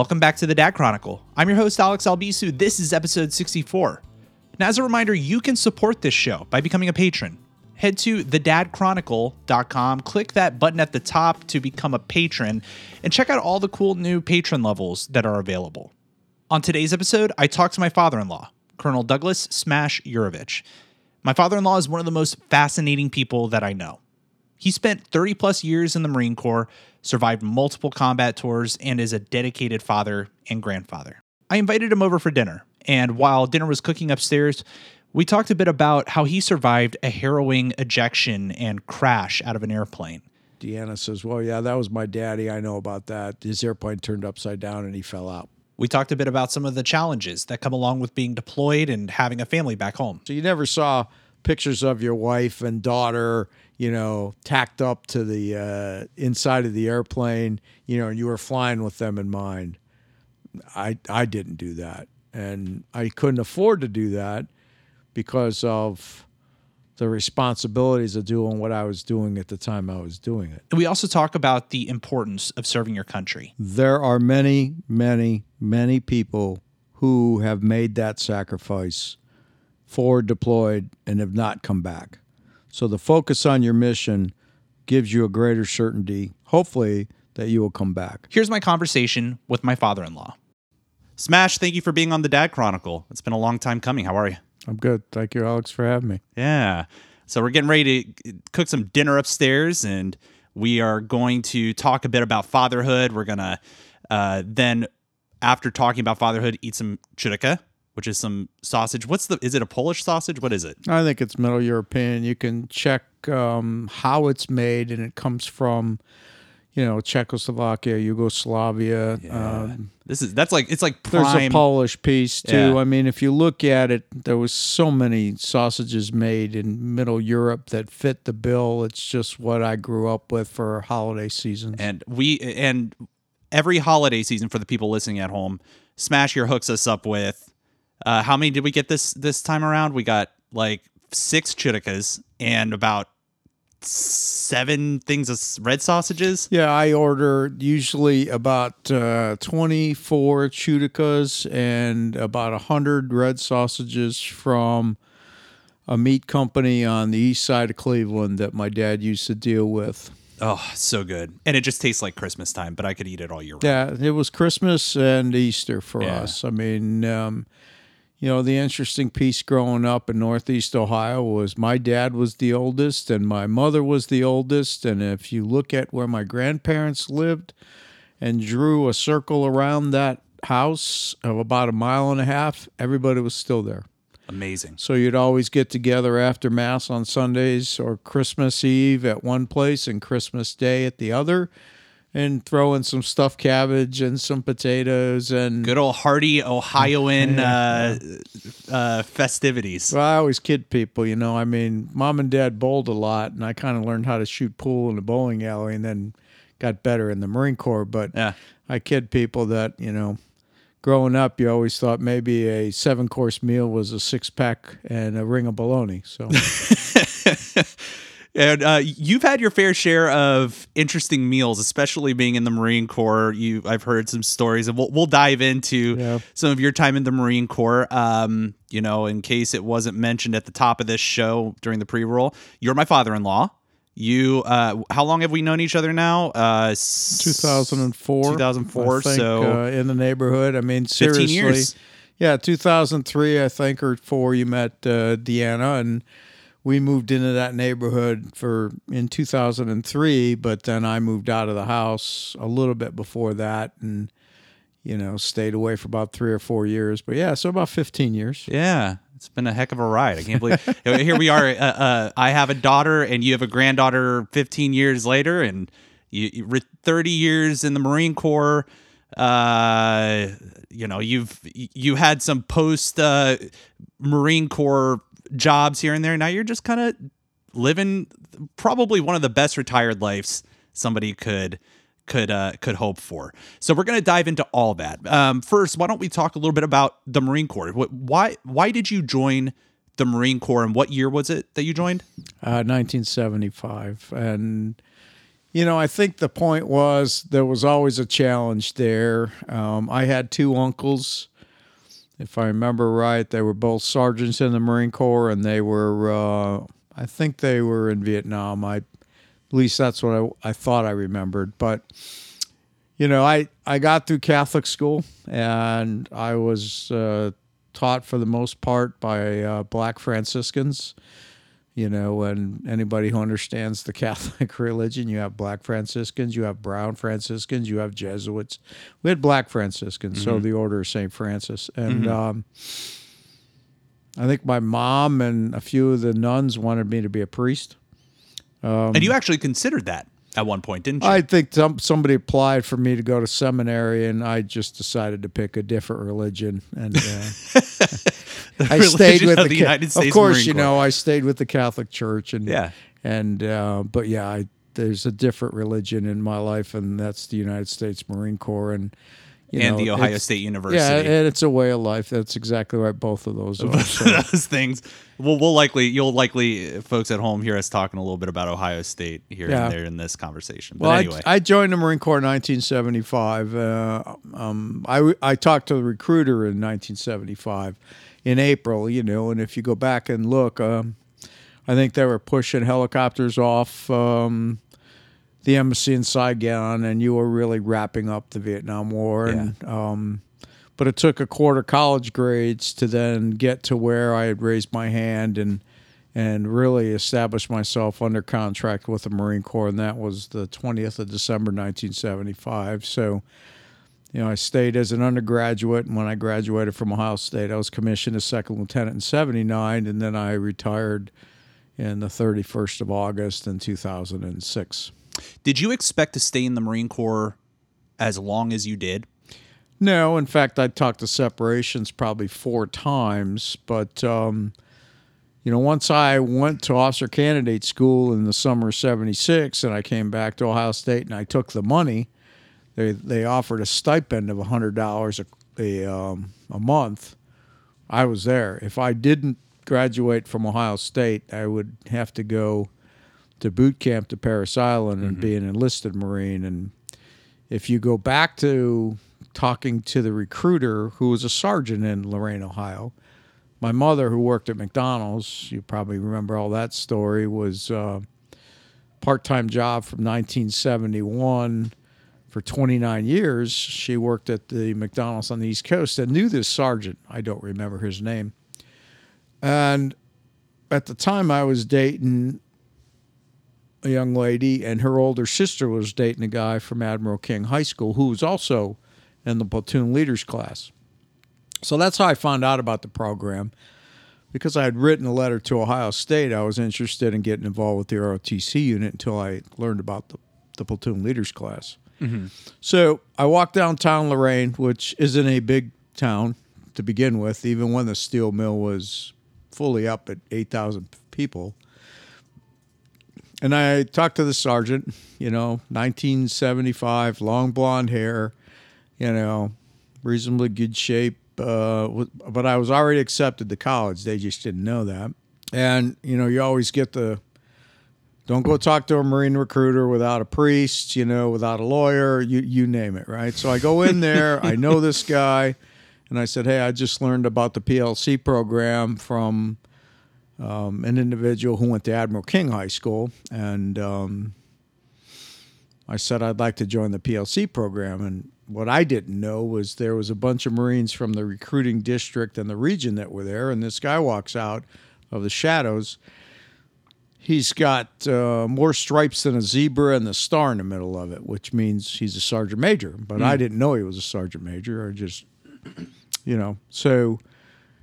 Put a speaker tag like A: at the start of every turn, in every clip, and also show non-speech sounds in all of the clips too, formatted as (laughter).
A: Welcome back to the Dad Chronicle. I'm your host, Alex Albisu. This is episode 64. Now, as a reminder, you can support this show by becoming a patron. Head to thedadchronicle.com, click that button at the top to become a patron, and check out all the cool new patron levels that are available. On today's episode, I talked to my father in law, Colonel Douglas Smash Yurovich. My father in law is one of the most fascinating people that I know. He spent 30 plus years in the Marine Corps, survived multiple combat tours, and is a dedicated father and grandfather. I invited him over for dinner, and while dinner was cooking upstairs, we talked a bit about how he survived a harrowing ejection and crash out of an airplane.
B: Deanna says, Well, yeah, that was my daddy. I know about that. His airplane turned upside down and he fell out.
A: We talked a bit about some of the challenges that come along with being deployed and having a family back home.
B: So you never saw pictures of your wife and daughter, you know, tacked up to the uh, inside of the airplane, you know, and you were flying with them in mind. I I didn't do that, and I couldn't afford to do that because of the responsibilities of doing what I was doing at the time I was doing it.
A: We also talk about the importance of serving your country.
B: There are many, many, many people who have made that sacrifice forward deployed and have not come back. So the focus on your mission gives you a greater certainty, hopefully, that you will come back.
A: Here's my conversation with my father in law. Smash, thank you for being on the Dad Chronicle. It's been a long time coming. How are you?
B: I'm good. Thank you, Alex, for having me.
A: Yeah. So we're getting ready to cook some dinner upstairs, and we are going to talk a bit about fatherhood. We're gonna uh, then, after talking about fatherhood, eat some chudyka, which is some sausage. What's the? Is it a Polish sausage? What is it?
B: I think it's Middle European. You can check um, how it's made, and it comes from, you know, Czechoslovakia, Yugoslavia. Um,
A: This is that's like it's like prime.
B: There's a Polish piece too.
A: Yeah.
B: I mean, if you look at it, there was so many sausages made in Middle Europe that fit the bill. It's just what I grew up with for holiday seasons.
A: and we and every holiday season for the people listening at home, Smash Your hooks us up with. Uh, how many did we get this this time around? We got like six chudykas and about seven things of red sausages.
B: Yeah, I order usually about uh, 24 chudikas and about 100 red sausages from a meat company on the east side of Cleveland that my dad used to deal with.
A: Oh, so good, and it just tastes like Christmas time. But I could eat it all year round.
B: Yeah, it was Christmas and Easter for
A: Yeah.
B: us. I mean, um, you know, the interesting piece growing up in Northeast Ohio was my dad was the oldest and my mother was the oldest. And if you look at where my grandparents lived and drew a circle around that house of about a mile and a half, everybody was still there.
A: Amazing.
B: So you'd always get together after Mass on Sundays or Christmas Eve at one place and Christmas Day at the other and throw in some stuffed cabbage and some potatoes and
A: Good old hearty Ohioan uh, uh, festivities.
B: well, I always kid people, you know. I mean, mom and dad bowled a lot, and I kind of learned how to shoot pool in the bowling alley, and then got better in the Marine Corps. But
A: Yeah.
B: I kid people that you know, growing up, you always thought maybe a seven course meal was a six pack and a ring of bologna. So (laughs)
A: And uh, you've had your fair share of interesting meals, especially being in the Marine Corps. You, I've heard some stories, and we'll, we'll dive into
B: Yeah.
A: some of your time in the Marine Corps. Um, you know, in case it wasn't mentioned at the top of this show during the pre-roll, you're my father-in-law. You, uh, how long have we known each other now? Uh,
B: 2004.
A: 2004,
B: I think,
A: so-
B: uh, in the neighborhood. I mean,
A: 15
B: seriously.
A: years.
B: Yeah, 2003, I think, or four. You met uh, Deanna, and we moved into that neighborhood for in 2003. But then I moved out of the house a little bit before that, and you know, stayed away for about three or four years. But yeah, so about 15 years.
A: Yeah, it's been a heck of a ride. I can't believe (laughs) here we are. Uh, uh, I have a daughter, and you have a granddaughter. Fifteen years later, and you, you thirty years in the Marine Corps. Uh, you know, you've you had some post uh, Marine Corps jobs here and there. Now you're just kind of living probably one of the best retired lives somebody could could uh, could hope for. So we're going to dive into all that. Um, first, why don't we talk a little bit about the Marine Corps? What, why why did you join the Marine Corps, and what year was it that you joined?
B: Uh, 1975, and You know, I think the point was there was always a challenge there. Um, I had two uncles, if I remember right. They were both sergeants in the Marine Corps, and they were, uh, I think they were in Vietnam. I, at least that's what I, I thought I remembered. But, you know, I, I got through Catholic school, and I was uh, taught for the most part by uh, black Franciscans you know, and anybody who understands the (laughs) Catholic religion, you have black Franciscans, you have brown Franciscans, you have Jesuits. We had black Franciscans, mm-hmm. so the Order of St. Francis. And mm-hmm. um, I think my mom and a few of the nuns wanted me to be a priest.
A: Um, and you actually considered that at one point, didn't you?
B: I think some, somebody applied for me to go to seminary, and I just decided to pick a different religion. And uh, (laughs) I stayed with the, the, United States. Of course, Marine you know, I stayed with the Catholic Church, and
A: yeah,
B: and uh, but yeah, I, there's a different religion in my life, and that's the United States Marine Corps, and
A: you and know, the Ohio State University.
B: Yeah, and it's a way of life. That's exactly right. Both of those are.
A: So. (laughs) those things. Well, we'll likely you'll likely folks at home hear us talking a little bit about Ohio State here yeah. and there in this conversation. But
B: well,
A: anyway,
B: I, I, joined the Marine Corps in 1975. Uh, um, I I talked to the recruiter in 1975 in April. You know, and if you go back and look, um, I think they were pushing helicopters off. Um, the embassy in Saigon, and you were really wrapping up the Vietnam War. Yeah. And, um, but it took a quarter college grades to then get to where I had raised my hand and and really establish myself under contract with the Marine Corps, and that was the 20th of December 1975. So, you know, I stayed as an undergraduate, and when I graduated from Ohio State, I was commissioned as second lieutenant in 79, and then I retired in the 31st of August in 2006.
A: Did you expect to stay in the Marine Corps as long as you did?
B: No, in fact, I talked to separations probably four times, but um, you know, once I went to officer candidate school in the summer of '76, and I came back to Ohio State, and I took the money. They they offered a stipend of hundred dollars a a, um, a month. I was there. If I didn't graduate from Ohio State, I would have to go to boot camp to Parris Island and mm-hmm. be an enlisted Marine. And if you go back to talking to the recruiter who was a sergeant in Lorain, Ohio, my mother, who worked at McDonald's, you probably remember all that story, was a part time job from 1971 for 29 years. She worked at the McDonald's on the East Coast and knew this sergeant. I don't remember his name. And at the time I was dating a young lady, and her older sister was dating a guy from Admiral King High School who was also in the platoon leaders class. So that's how I found out about the program. Because I had written a letter to Ohio State, I was interested in getting involved with the ROTC unit until I learned about the, the platoon leaders class. Mm-hmm. So I walked downtown Lorain, which isn't a big town to begin with, even when the steel mill was fully up at 8,000 people. And I talked to the sergeant, you know, 1975, long blonde hair, you know, reasonably good shape. Uh, but I was already accepted to college. They just didn't know that. And, you know, you always get the don't go talk to a Marine recruiter without a priest, you know, without a lawyer, you, you name it, right? So I go in there, I know this guy, and I said, hey, I just learned about the PLC program from um, an individual who went to Admiral King High School, and um, I said I'd like to join the PLC program. And what I didn't know was there was a bunch of Marines from the recruiting district and the region that were there, and this guy walks out of the shadows. He's got uh, more stripes than a zebra and the star in the middle of it, which means he's a sergeant major. But mm. I didn't know he was a sergeant major. I just, you know, so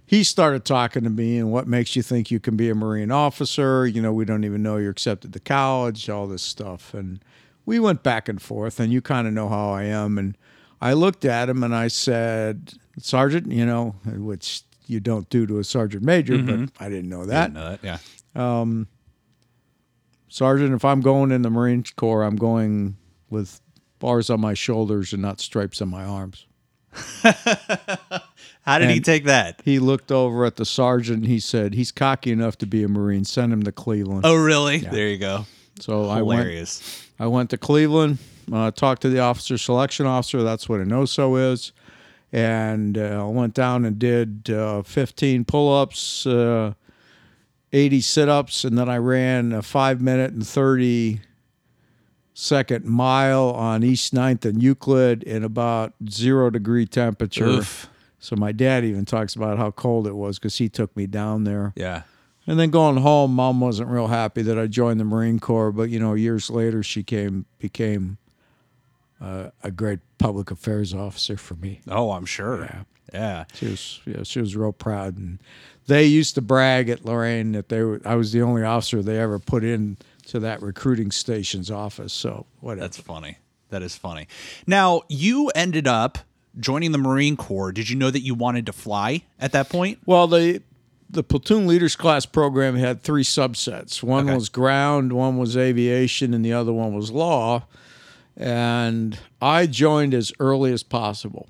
B: he started talking to me and what makes you think you can be a Marine officer? You know, we don't even know you're accepted to college, all this stuff. And we went back and forth, and you kind of know how I am. And I looked at him and I said, Sergeant, you know, which you don't do to a sergeant major, mm-hmm. but I didn't know that.
A: Didn't know that, yeah.
B: Um, Sergeant, if I'm going in the Marine Corps, I'm going with bars on my shoulders and not stripes on my arms. (laughs)
A: How did and he take that?
B: He looked over at the sergeant. he said, "He's cocky enough to be a Marine. Send him to Cleveland."
A: Oh, really? Yeah. There you go.
B: So I went
A: Hilarious.
B: I went to Cleveland, uh, talked to the officer selection officer. That's what an OSO is. And uh, I went down and did uh, 15 pull ups, uh, 80 sit ups, and then I ran a five minute and 30 second mile on East 9th and Euclid in about zero degree temperature.
A: Oof.
B: So my dad even talks about how cold it was because he took me down there.
A: Yeah.
B: And then going home, mom wasn't real happy that I joined the Marine Corps, but you know, years later, she came became uh, a great public affairs officer for me.
A: Oh, I'm sure.
B: Yeah.
A: Yeah.
B: She was, yeah, she was real proud, and they used to brag at Lorain that they were, I was the only officer they ever put in to that recruiting station's office. So whatever.
A: That's funny. That is funny. Now, you ended up joining the Marine Corps. Did you know that you wanted to fly at that point?
B: Well, the the platoon leaders class program had three subsets. One
A: Okay.
B: was ground, one was aviation, and the other one was law. And I joined as early as possible.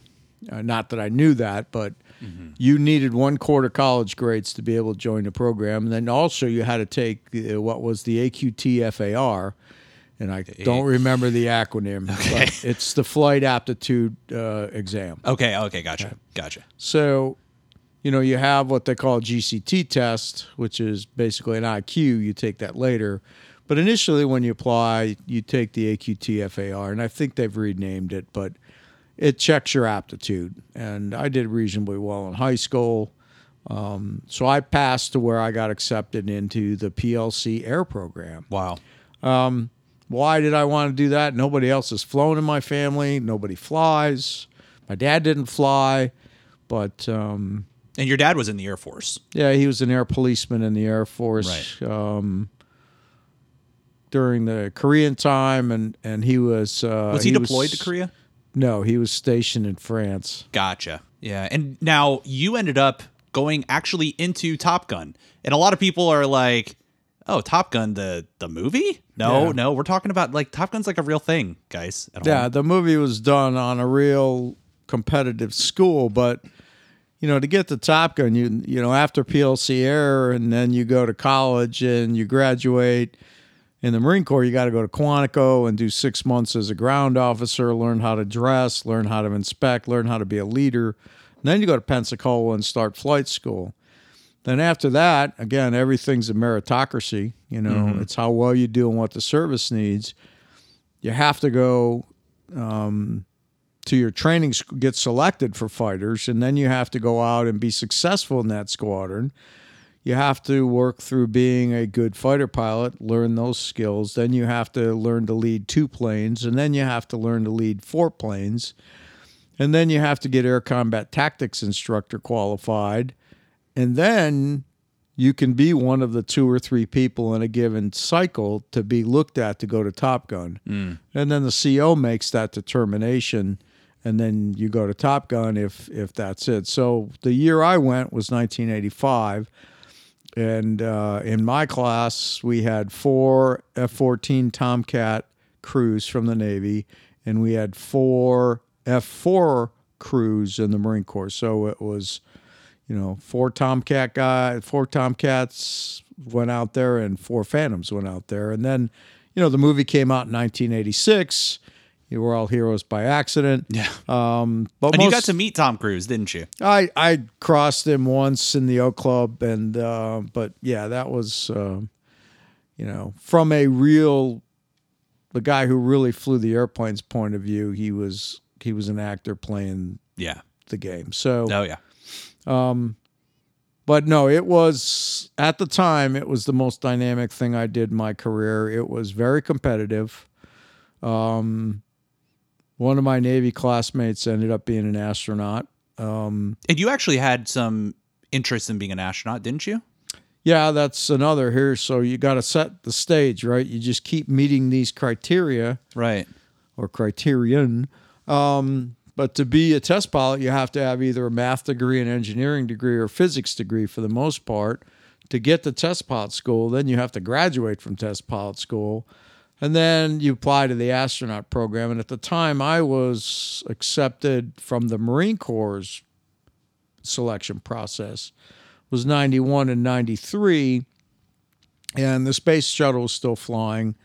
B: Uh, not that I knew that, but you needed one quarter college grades to be able to join the program. And then also you had to take uh, what was the AQT FAR. And I don't remember the acronym, but (laughs) it's the flight aptitude uh, exam.
A: Okay. Okay. Gotcha. Gotcha.
B: So, you know, you have what they call a GCT test, which is basically an IQ. You take that later. But initially, when you apply, you take the AQT FAR, and I think they've renamed it, but it checks your aptitude. And I did reasonably well in high school. Um, so I passed to where I got accepted into the PLC air program.
A: Wow.
B: Why did I want to do that? Nobody else has flown in my family. Nobody flies. My dad didn't fly, but um,
A: And your dad was in the Air Force.
B: yeah, he was an air policeman in the Air Force um, during the Korean time, and and he was uh,
A: Was he, deployed to Korea?
B: No, he was stationed in France.
A: Gotcha. Yeah. And now you ended up going actually into Top Gun. And a lot of people are like, oh, Top Gun, the the movie? No,
B: Yeah.
A: no. We're talking about like Top Gun's like a real thing, guys.
B: Yeah,
A: home.
B: the movie was done on a real competitive school, but you know, to get to Top Gun, you you know, after PLC Air, and then you go to college and you graduate. In the Marine Corps, you got to go to Quantico and do six months as a ground officer, learn how to dress, learn how to inspect, learn how to be a leader. And then you go to Pensacola and start flight school. Then after that, again, everything's a meritocracy. You know, it's how well you do and what the service needs. You have to go um, to your training, get selected for fighters, and then you have to go out and be successful in that squadron. You have to work through being a good fighter pilot, learn those skills. Then you have to learn to lead two planes, and then you have to learn to lead four planes. And then you have to get air combat tactics instructor qualified. And then you can be one of the two or three people in a given cycle to be looked at to go to Top Gun. And then the CO makes that determination and then you go to Top Gun if if that's it. So the year I went was 1985 and uh, in my class we had four F-14 Tomcat crews from the Navy and we had four F-4 crews in the Marine Corps. So it was you know, four Tomcat guy, four Tomcats went out there, and four Phantoms went out there. And then, you know, the movie came out in 1986. You were all heroes by accident.
A: Yeah.
B: Um, but
A: And you got to meet Tom Cruise, didn't you?
B: I I crossed him once in the O Club, and uh, but yeah, that was uh, you know from a real the guy who really flew the airplane's point of view. He was he was an actor playing
A: Yeah.
B: the game. So
A: Oh yeah.
B: But no, it was at the time it was the most dynamic thing I did in my career. It was very competitive. Um, one of my Navy classmates ended up being an astronaut. Um,
A: And you actually had some interest in being an astronaut, didn't you?
B: yeah, that's another here. So you got to set the stage, right? You just keep meeting these criteria
A: Right.
B: or criterion. Um, but to be a test pilot, you have to have either a math degree, an engineering degree, or physics degree for the most part. To get to test pilot school, then you have to graduate from test pilot school. And then you apply to the astronaut program. And at the time, I was accepted from the Marine Corps' selection process was 91 and 93 and the space shuttle was still flying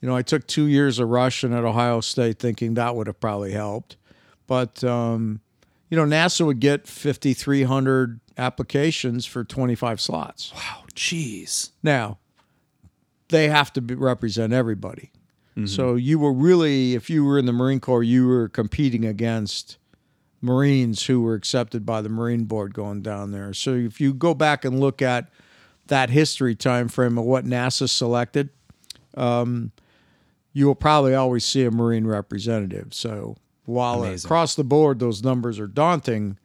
B: You know, I took two years of Russian at Ohio State thinking that would have probably helped. But, um, you know, NASA would get 5,300 applications for 25 slots.
A: Wow, jeez.
B: Now, they have to be, represent everybody. So you were really, if you were in the Marine Corps, you were competing against Marines who were accepted by the Marine Board going down there. So if you go back and look at that history time frame of what NASA selected, um, you will probably always see a Marine representative. So while
A: Amazing.
B: across the board those numbers are daunting,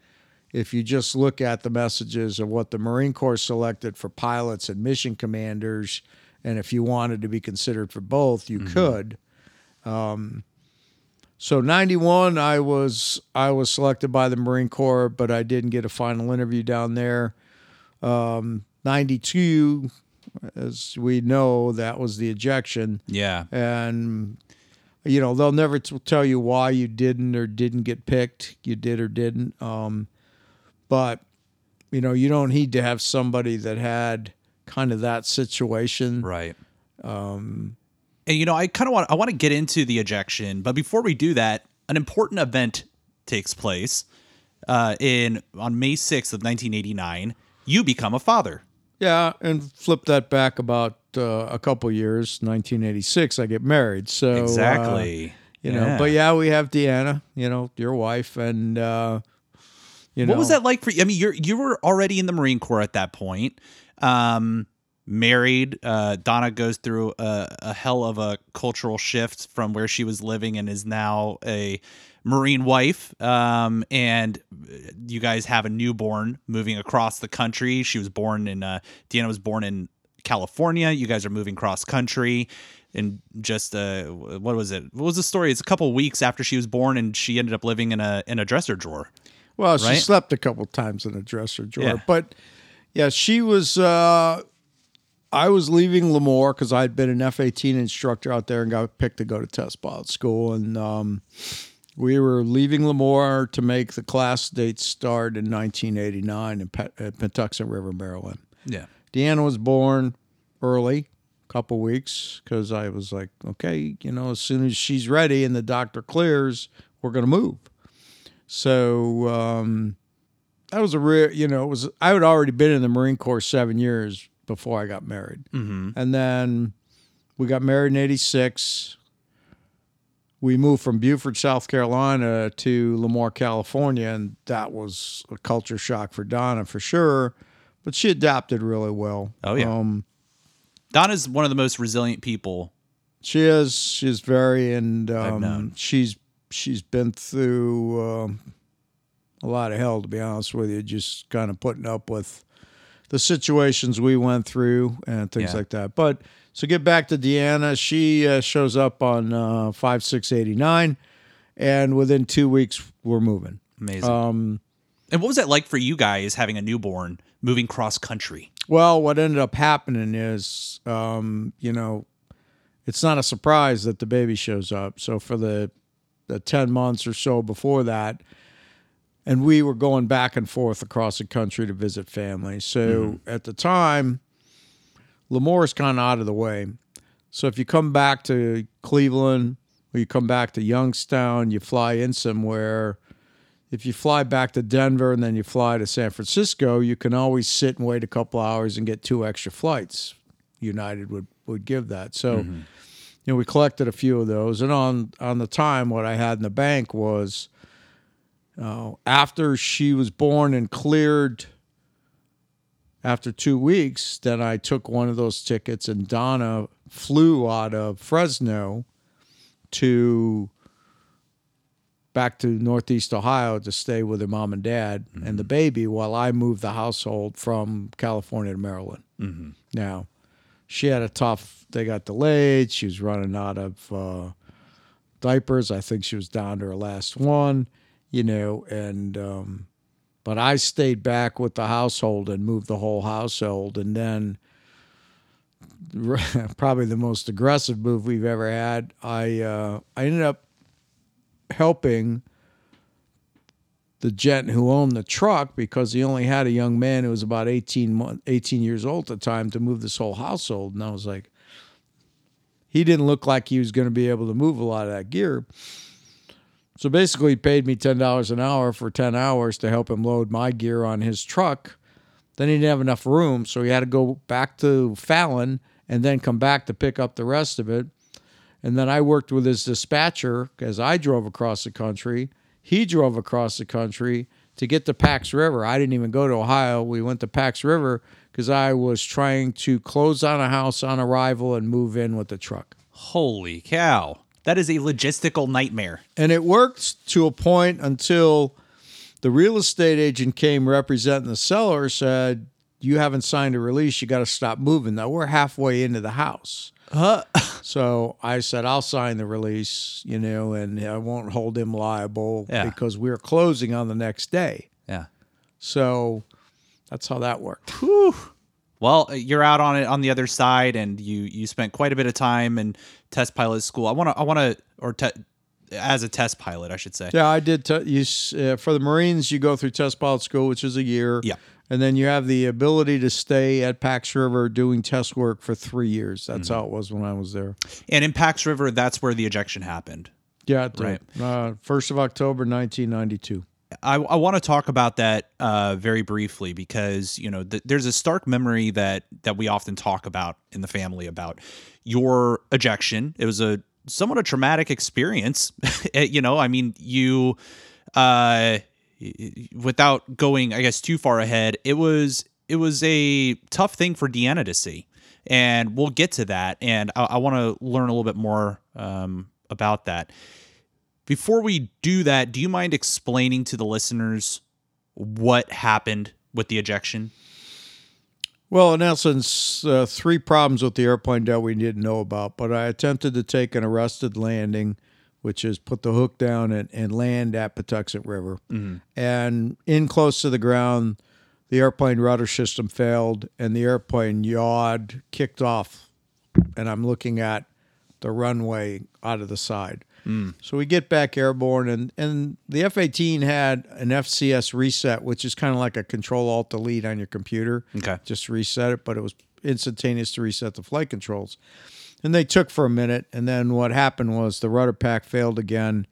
B: if you just look at the messages of what the Marine Corps selected for pilots and mission commanders, and if you wanted to be considered for both, you could. Um, so '91, I was I was selected by the Marine Corps, but I didn't get a final interview down there. Um, '92, as we know, that was the ejection
A: Yeah.
B: and you know they'll never t- tell you why you didn't or didn't get picked you did or didn't um, but you know you don't need to have somebody that had kind of that situation
A: Right. Um, and you know, I kind of want I want to get into the ejection, but before we do that, an important event takes place uh, in on May sixth of nineteen eighty nine. You become a father.
B: yeah and flip that back about uh, a couple years 1986 i get married so uh,
A: Exactly.
B: you know but yeah we have deanna you know your wife and uh, you know
A: What was that like for you? I mean, you're you were already in the Marine Corps at that point. Um, married. Uh, Donna goes through a, a hell of a cultural shift from where she was living and is now a Marine wife. Um, and you guys have a newborn moving across the country. She was born in uh, Deanna was born in California. You guys are moving cross country. And just uh, what was it? What was the story? It's a couple weeks after she was born, and she ended up living in a in a dresser drawer.
B: Well, she slept a couple times in a dresser drawer,
A: Yeah.
B: but yeah, she was. Uh, I was leaving Lemoore because I'd been an F eighteen instructor out there and got picked to go to test pilot school, and um, we were leaving Lemoore to make the class date start in 1989 in Pet- at Patuxent River, Maryland.
A: Yeah.
B: Deanna was born early, couple weeks, because I was like, okay, you know, as soon as she's ready and the doctor clears, we're going to move. So um, that was a real, you know, it was. I had already been in the Marine Corps seven years before I got married,
A: Mm-hmm.
B: and then we got married in '86. We moved from Beaufort, South Carolina, to Lemoore, California, and that was a culture shock for Donna for sure. But she adapted really well.
A: Oh, yeah.
B: Um,
A: Donna's one of the most resilient people.
B: She is. She's very, and um, she's she's been through um, a lot of hell, to be honest with you. Just kind of putting up with the situations we went through and things
A: Yeah.
B: like that. But so get back to Deanna. She uh, shows up on uh, five six eighty nine, and within two weeks we're moving.
A: Amazing.
B: Um,
A: and what was that like for you guys having a newborn, moving cross country?
B: Well, what ended up happening is, um, you know, it's not a surprise that the baby shows up. So for the the ten months or so before that, and we were going back and forth across the country to visit family. So at the time, Lemoore's kind of out of the way. So if you come back to Cleveland or you come back to Youngstown, you fly in somewhere. If you fly back to Denver and then you fly to San Francisco, you can always sit and wait a couple hours and get two extra flights. United would, would give that. So, you know, we collected a few of those. And on on the time, what I had in the bank was uh, after she was born and cleared after two weeks, then I took one of those tickets and Donna flew out of Fresno to back to Northeast Ohio to stay with her mom and dad and the baby while I moved the household from California to Maryland. Mm-hmm. Now, she had a tough, they got delayed. She was running out of uh, diapers. I think she was down to her last one, you know, and, um, but I stayed back with the household and moved the whole household. And then, (laughs) probably the most aggressive move we've ever had. I uh, I ended up helping the gent who owned the truck because he only had a young man who was about 18 month, 18 years old at the time to move this whole household and I was like he didn't look like he was going to be able to move a lot of that gear. So basically, he paid me ten dollars an hour for ten hours to help him load my gear on his truck. Then he didn't have enough room, so he had to go back to Fallon and then come back to pick up the rest of it. And then I worked with his dispatcher as I drove across the country. He drove across the country to get to Pax River. I didn't even go to Ohio. We went to Pax River because I was trying to close on a house on arrival and move in with the truck.
A: Holy cow. That is a logistical nightmare.
B: And it worked to a point until the real estate agent came representing the seller said, You haven't signed a release. You got to stop moving. Now we're halfway into the house.
A: Uh, (laughs)
B: So I said, I'll sign the release, you know, and I won't hold him liable
A: Yeah.
B: because we're closing on the next day.
A: yeah.
B: So that's how that worked.
A: Well, you're out on it on the other side, and you you spent quite a bit of time in test pilot school. I want to I want to or te- as a test pilot, I should say.
B: Yeah, I did. T- you uh, for the Marines, you go through test pilot school, which is a year.
A: Yeah.
B: And then you have the ability to stay at Pax River doing test work for three years. That's how it was when I was there.
A: And in Pax River, that's where the ejection happened.
B: Yeah.
A: Right.
B: Uh, First of October, nineteen ninety-two.
A: I, I want to talk about that uh, very briefly because you know th- there's a stark memory that that we often talk about in the family about your ejection. It was a somewhat a traumatic experience. (laughs) you know, I mean, you uh, without going, I guess, too far ahead, it was it was a tough thing for Deanna to see, and we'll get to that. And I, I want to learn a little bit more um, about that. Before we do that, do you mind explaining to the listeners what happened with the ejection?
B: Well, in essence, uh, three problems with the airplane that we didn't know about. But I attempted to take an arrested landing, which is put the hook down and, and land at Patuxent River. Mm-hmm. And in close to the ground, the airplane rudder system failed and the airplane yawed, kicked off. And I'm looking at the runway out of the side. Mm. So we get back airborne, and, and the F 18 had an FCS reset, which is kind of like a control alt delete on your computer.
A: Okay.
B: Just reset it, but it was instantaneous to reset the flight controls. And they took for a minute, and then what happened was the rudder pack failed again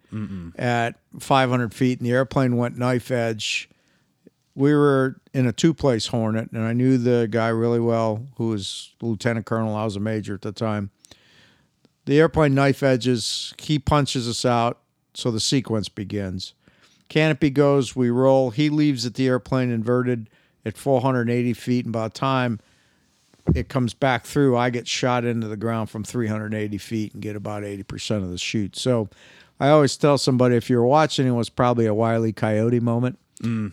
B: at 500 feet, and the airplane went knife edge. We were in a two place Hornet, and I knew the guy really well, who was lieutenant colonel. I was a major at the time the airplane knife edges he punches us out so the sequence begins canopy goes we roll he leaves at the airplane inverted at 480 feet and by the time it comes back through i get shot into the ground from 380 feet and get about 80% of the chute so i always tell somebody if you're watching it was probably a wily coyote moment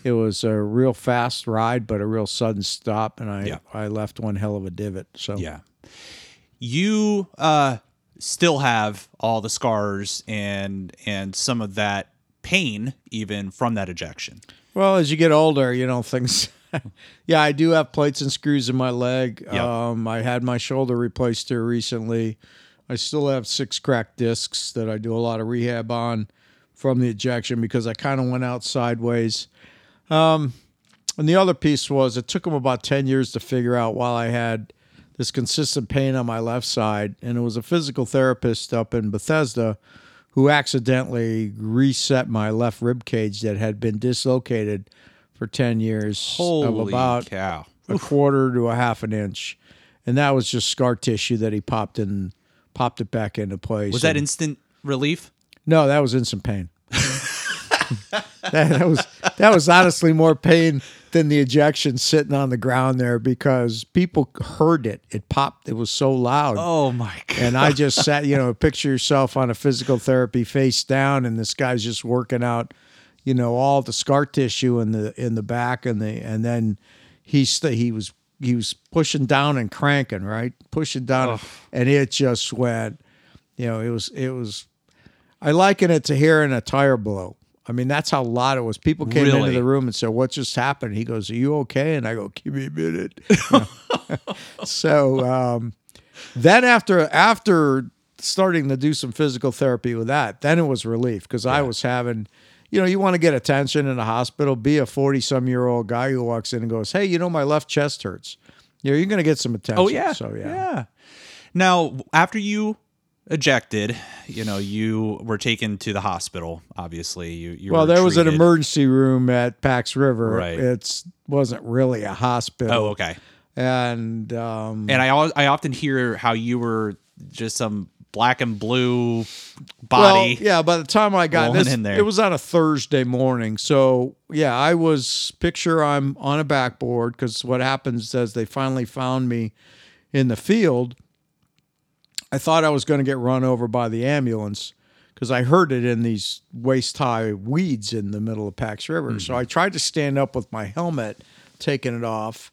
B: it was a real fast ride but a real sudden stop and i
A: Yeah.
B: i left one hell of a divot so
A: Yeah. You uh still have all the scars and and some of that pain even from that ejection.
B: Well, as you get older, you know things. (laughs) yeah, I do have plates and screws in my leg.
A: Yep.
B: Um, I had my shoulder replaced here recently. I still have six cracked discs that I do a lot of rehab on from the ejection because I kind of went out sideways. Um, and the other piece was it took them about 10 years to figure out while I had this consistent pain on my left side. And it was a physical therapist up in Bethesda who accidentally reset my left rib cage that had been dislocated for 10 years of
A: Holy
B: about
A: cow.
B: a quarter to a half an inch. And that was just scar tissue that he popped in, popped it back into place.
A: Was that
B: And-
A: instant relief?
B: no, that was instant pain. (laughs) that, that was that was honestly more pain than the ejection sitting on the ground there because people heard it. It popped. It was so loud.
A: Oh my god.
B: And I just sat, you know, picture yourself on a physical therapy face down, and this guy's just working out, you know, all the scar tissue in the in the back, and the and then he st- he was he was pushing down and cranking, right, pushing down, and it just went, you know, it was it was. I liken it to hearing a tire blow. I mean, that's how loud it was. People came
A: Really?
B: into the room and said, "What just happened?" He goes, "Are you okay?" And I go, "Give me a minute." (laughs) so um, then after after starting to do some physical therapy with that, then it was relief because I was having, you know, you want to get attention in a hospital. Be a forty some year old guy who walks in and goes, "Hey, you know, my left chest hurts." You know, you're going to get some attention.
A: Oh yeah.
B: So yeah.
A: Yeah. Now, after you ejected, you know, you were taken to the hospital. Obviously, you. you
B: Well, there was an emergency room at Pax River.
A: Right.
B: It's wasn't really a hospital.
A: Oh, okay.
B: And um,
A: And I I often hear how you were just some black and blue
B: well,
A: body.
B: yeah. By the time I got this,
A: in there.
B: it was on a Thursday morning. So yeah, I was picture I'm on a backboard because what happens is they finally found me in the field. I thought I was going to get run over by the ambulance because I heard it in these waist high weeds in the middle of Pax River. So mm-hmm. I tried to stand up with my helmet, taking it off.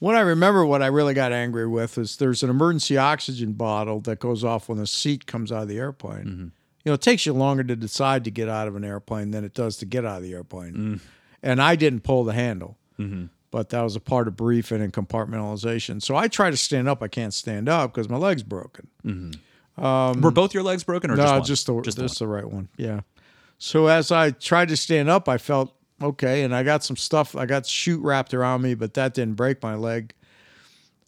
B: What I remember, what I really got angry with is there's an emergency oxygen bottle that goes off when the seat comes out of the airplane. Mm-hmm. You know, it takes you longer to decide to get out of an airplane than it does to get out of the airplane. Mm-hmm. And I didn't pull the handle mm-hmm. but that was a part of briefing and compartmentalization. So I try to stand up. I can't stand up because my leg's broken.
A: Um, were both your legs broken or
B: no,
A: just one?
B: just the
A: Just
B: just,
A: the,
B: right one. Yeah. So as I tried to stand up, I felt okay, and I got some stuff. I got chute wrapped around me, but that didn't break my leg.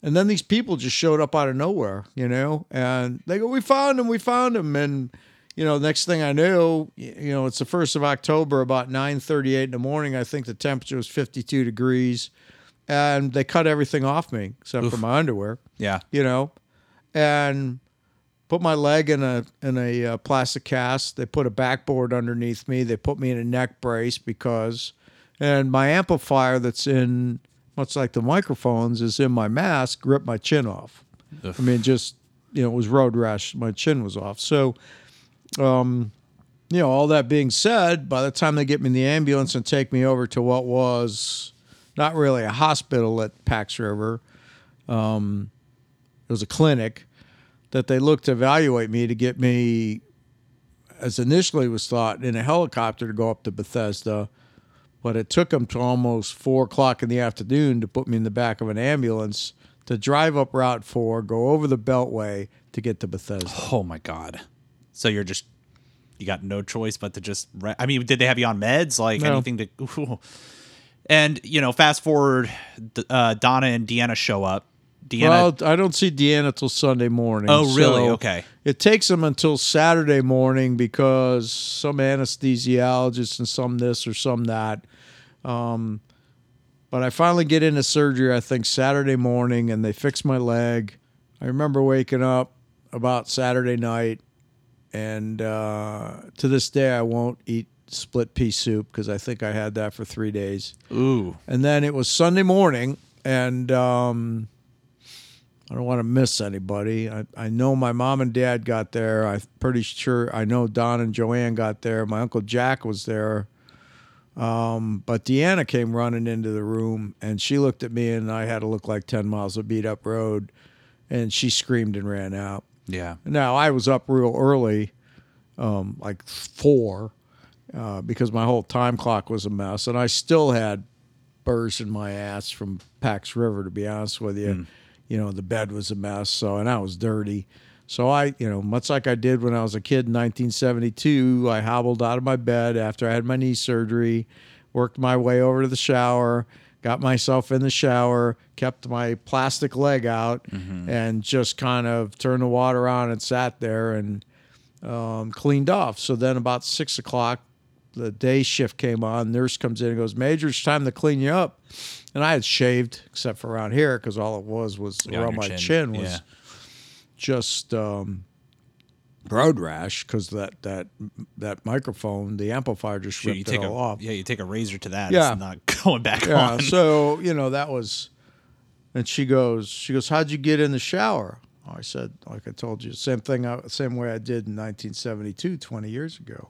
B: And then these people just showed up out of nowhere, you know, and they go, "We found him, we found him," and you know, next thing I knew, you know, it's the first of October, about nine thirty-eight in the morning. I think the temperature was fifty-two degrees, and they cut everything off me except for my underwear
A: yeah.
B: you know, and put my leg in a in a uh, plastic cast. They put a backboard underneath me. They put me in a neck brace because, and my amplifier that's in much like the microphones is in my mask ripped my chin off.
A: Ugh.
B: I mean, just you know, it was road rash. My chin was off. So, um, you know, all that being said, by the time they get me in the ambulance and take me over to what was not really a hospital at Pax River, um, it was a clinic that they looked to evaluate me to get me, as initially was thought, in a helicopter to go up to Bethesda. But it took them to almost four o'clock in the afternoon to put me in the back of an ambulance to drive up Route 4, go over the Beltway to get to Bethesda.
A: Oh my god. So you're just you got no choice but to just. Re- I mean, did they have you on meds? Like
B: No.
A: anything to. Ooh. And you know, fast forward, uh, Donna and Deanna show up. Deanna.
B: Well, I don't see Deanna till Sunday morning.
A: oh, really?
B: so
A: Okay.
B: It takes them until Saturday morning because some anesthesiologist and some this or some that. Um, but I finally get into surgery, I think Saturday morning, and they fix my leg. I remember waking up about Saturday night, and uh, to this day, I won't eat split pea soup because I think I had that for three days.
A: Ooh.
B: And then it was Sunday morning, and um, I don't want to miss anybody. I, I know my mom and dad got there. I'm pretty sure I know Don and Joanne got there. My uncle Jack was there. Um, but Deanna came running into the room, and she looked at me, and I had to look like 10 miles of beat up road, and she screamed and ran out.
A: Yeah.
B: Now I was up real early, um, like four, uh, because my whole time clock was a mess, and I still had burrs in my ass from Pax River. To be honest with you, you know the bed was a mess, so and I was dirty. So I, you know, much like I did when I was a kid in 1972, I hobbled out of my bed after I had my knee surgery, worked my way over to the shower, got myself in the shower, kept my plastic leg out, and just kind of turned the water on and sat there and um, cleaned off. So then about six o'clock, the day shift came on. Nurse comes in and goes, Major, it's time to clean you up. And I had shaved, except for around here, because all it was was
A: Yeah,
B: around my
A: chin.
B: chin, was
A: Yeah.
B: just um, road rash because that that that microphone, the amplifier, just
A: you
B: ripped it
A: a
B: all off.
A: yeah, you take a razor to that.
B: Yeah.
A: It's not (laughs) going back
B: Yeah.
A: on.
B: So you know that was, and she goes, she goes, how'd you get in the shower? I said, like I told you, same thing, same way I did in 1972, 20 years ago.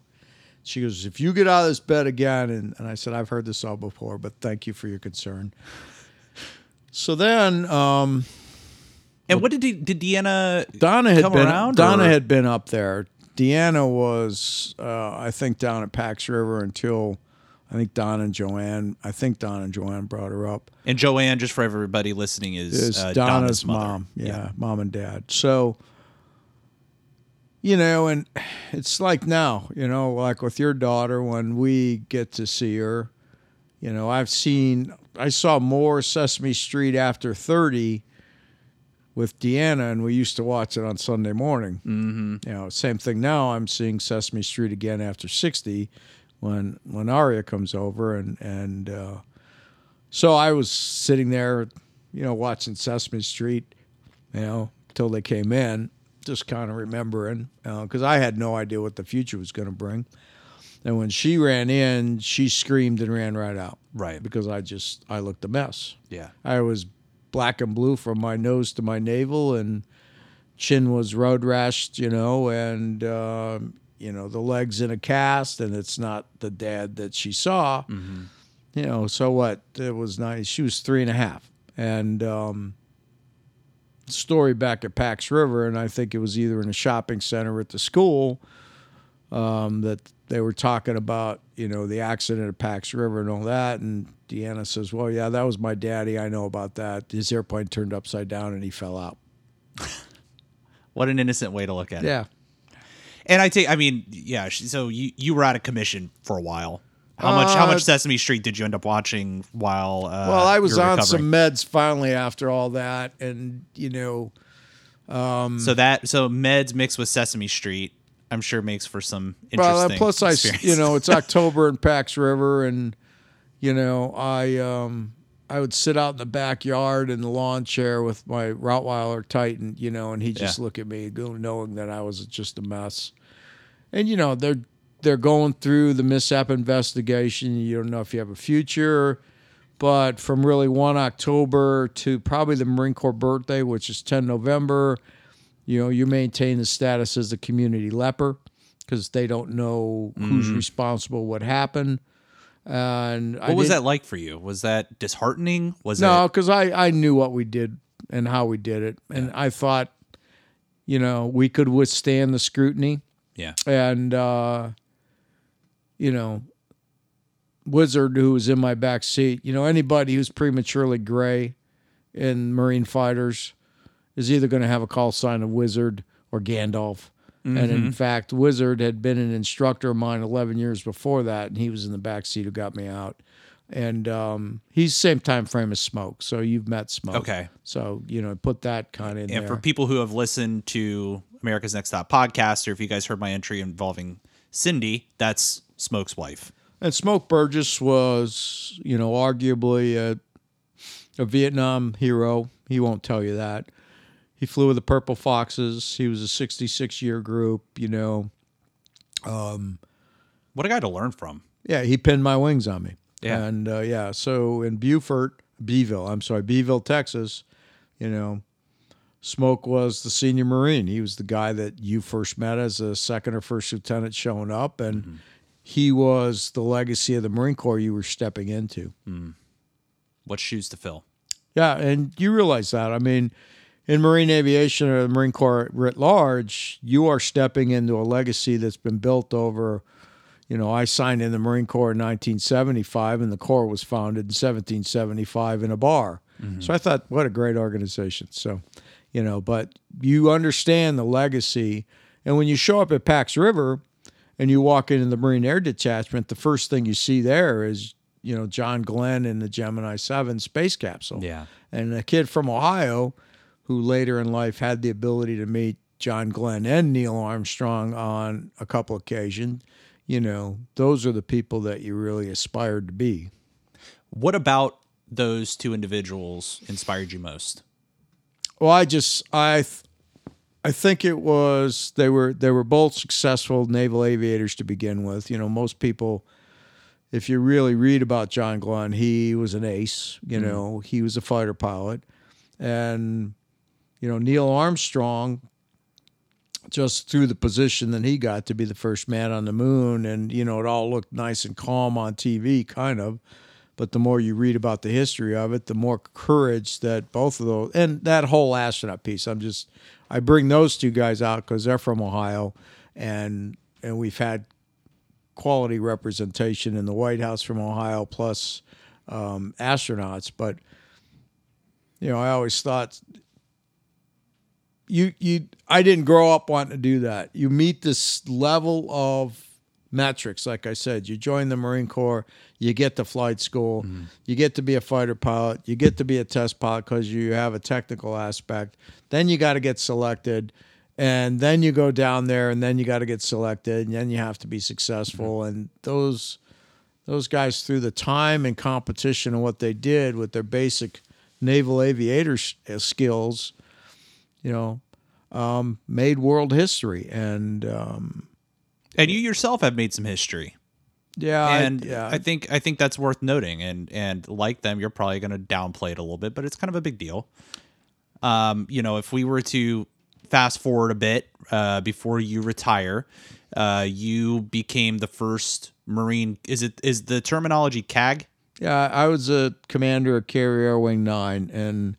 B: She goes, if you get out of this bed again, and, and I said, I've heard this all before, but thank you for your concern. So then, um,
A: and what did De- did Deanna
B: Donna had
A: come
B: been
A: around?
B: Donna
A: or-
B: had been up there. Deanna was, uh, I think, down at Pax River until I think Don and Joanne. I think Don and Joanne brought her up.
A: and Joanne, just for everybody listening, is,
B: is
A: uh,
B: Donna's,
A: mother.
B: mom. Yeah, mom and dad. So, you know, and it's like now, you know, like with your daughter, when we get to see her, you know, I've seen, I saw more Sesame Street after 30 with Deanna, and we used to watch it on Sunday morning. Mm-hmm. You know, same thing now. I'm seeing Sesame Street again after 60 when when Aria comes over, and and uh, so I was sitting there, you know, watching Sesame Street, you know, till they came in, just kind of remembering because I had no idea what the future was going to bring. And when she ran in, she screamed and ran right out.
A: Right.
B: Because I just I looked a mess.
A: Yeah.
B: I was black and blue from my nose to my navel, and chin was road rashed, you know, and um, you know the legs in a cast, and it's not the dad that she saw. You know, so what? It was nice. She was three and a half, and um, story back at Pax River, and I think it was either in a shopping center or at the school um, that they were talking about, you know, the accident at Pax River and all that. And Deanna says, "Well, yeah, that was my daddy. I know about that. His airplane turned upside down and he fell out." (laughs)
A: What an innocent way to look at it.
B: Yeah.
A: And I take, I mean, yeah. So you you were out of commission for a while. How much how
B: Uh,
A: much Sesame Street did you end up watching while? Uh,
B: Well, I was on
A: recovering?
B: some meds finally after all that, and you know,
A: So that so meds mixed with Sesame Street, I'm sure makes for some interesting.
B: well, plus I,
A: experience.
B: you know, it's (laughs) October in Pax River, and you know, I um, I would sit out in the backyard in the lawn chair with my Rottweiler Titan, you know, and he'd just
A: Yeah.
B: look at me, knowing that I was just a mess. And you know, they're they're going through the mishap investigation. You don't know if you have a future, but from really one October to probably the Marine Corps birthday, which is 10 November, you know, you maintain the status as a community leper because they don't know who's responsible, what happened. And
A: what was that like for you? Was that disheartening? Was
B: no,
A: it
B: because I, I knew what we did and how we did it. And I thought, you know, we could withstand the scrutiny.
A: yeah
B: And, uh, you know, Wizard, who was in my back seat, you know, anybody who's prematurely gray in Marine fighters is either going to have a call sign of Wizard or Gandalf. And in fact, Wizard had been an instructor of mine 11 years before that, and he was in the back seat who got me out. And um, he's same time frame as Smoke, so you've met Smoke.
A: Okay.
B: So you know, put that kind of
A: and
B: there.
A: for people who have listened to America's Next Top podcast, or if you guys heard my entry involving Cindy, that's Smoke's wife.
B: And Smoke Burgess was, you know, arguably a, a Vietnam hero. He won't tell you that. He flew with the Purple Foxes. He was a 66 year group, you know.
A: Um, What a guy to learn from.
B: Yeah, he pinned my wings on me.
A: Yeah.
B: And uh, yeah, so in Beaufort, Beeville, I'm sorry, Beeville, Texas, you know, Smoke was the senior Marine. He was the guy that you first met as a second or first lieutenant showing up. And he was the legacy of the Marine Corps you were stepping into. Hmm.
A: What shoes to fill?
B: Yeah, and you realize that. I mean, in Marine aviation or the Marine Corps writ large, you are stepping into a legacy that's been built over. You know, I signed in the Marine Corps in 1975, and the Corps was founded in 1775 in a bar. Mm-hmm. So I thought, what a great organization. So, you know, but you understand the legacy. And when you show up at Pax River and you walk into the Marine Air Detachment, the first thing you see there is, you know, John Glenn in the Gemini 7 space capsule.
A: Yeah.
B: And a kid from Ohio who later in life had the ability to meet John Glenn and Neil Armstrong on a couple occasions, you know, those are the people that you really aspired to be.
A: What about those two individuals inspired you most?
B: Well, I just I I think it was they were they were both successful naval aviators to begin with. You know, most people if you really read about John Glenn, he was an ace, you mm. know, he was a fighter pilot. And you know, Neil Armstrong just through the position that he got to be the first man on the moon and you know, it all looked nice and calm on TV kind of but the more you read about the history of it, the more courage that both of those and that whole astronaut piece. I'm just I bring those two guys out because they're from Ohio, and and we've had quality representation in the White House from Ohio plus um, astronauts. But you know, I always thought you you I didn't grow up wanting to do that. You meet this level of metrics. Like I said, you join the Marine Corps, you get to flight school, you get to be a fighter pilot, you get to be a test pilot because you have a technical aspect. Then you got to get selected, and then you go down there, and then you got to get selected, and then you have to be successful. And those those guys, through the time and competition and what they did with their basic naval aviator uh, skills, you know, um, made world history. And um,
A: And you yourself have made some history.
B: yeah, I-
A: and
B: yeah,
A: I think I think that's worth noting. And and like them, you're probably going to downplay it a little bit, but it's kind of a big deal. Um, you know, if we were to fast forward a bit uh, before you retire, uh, you became the first Marine. Is it is the terminology CAG?
B: Yeah, I was a commander of Carrier Wing 9. And,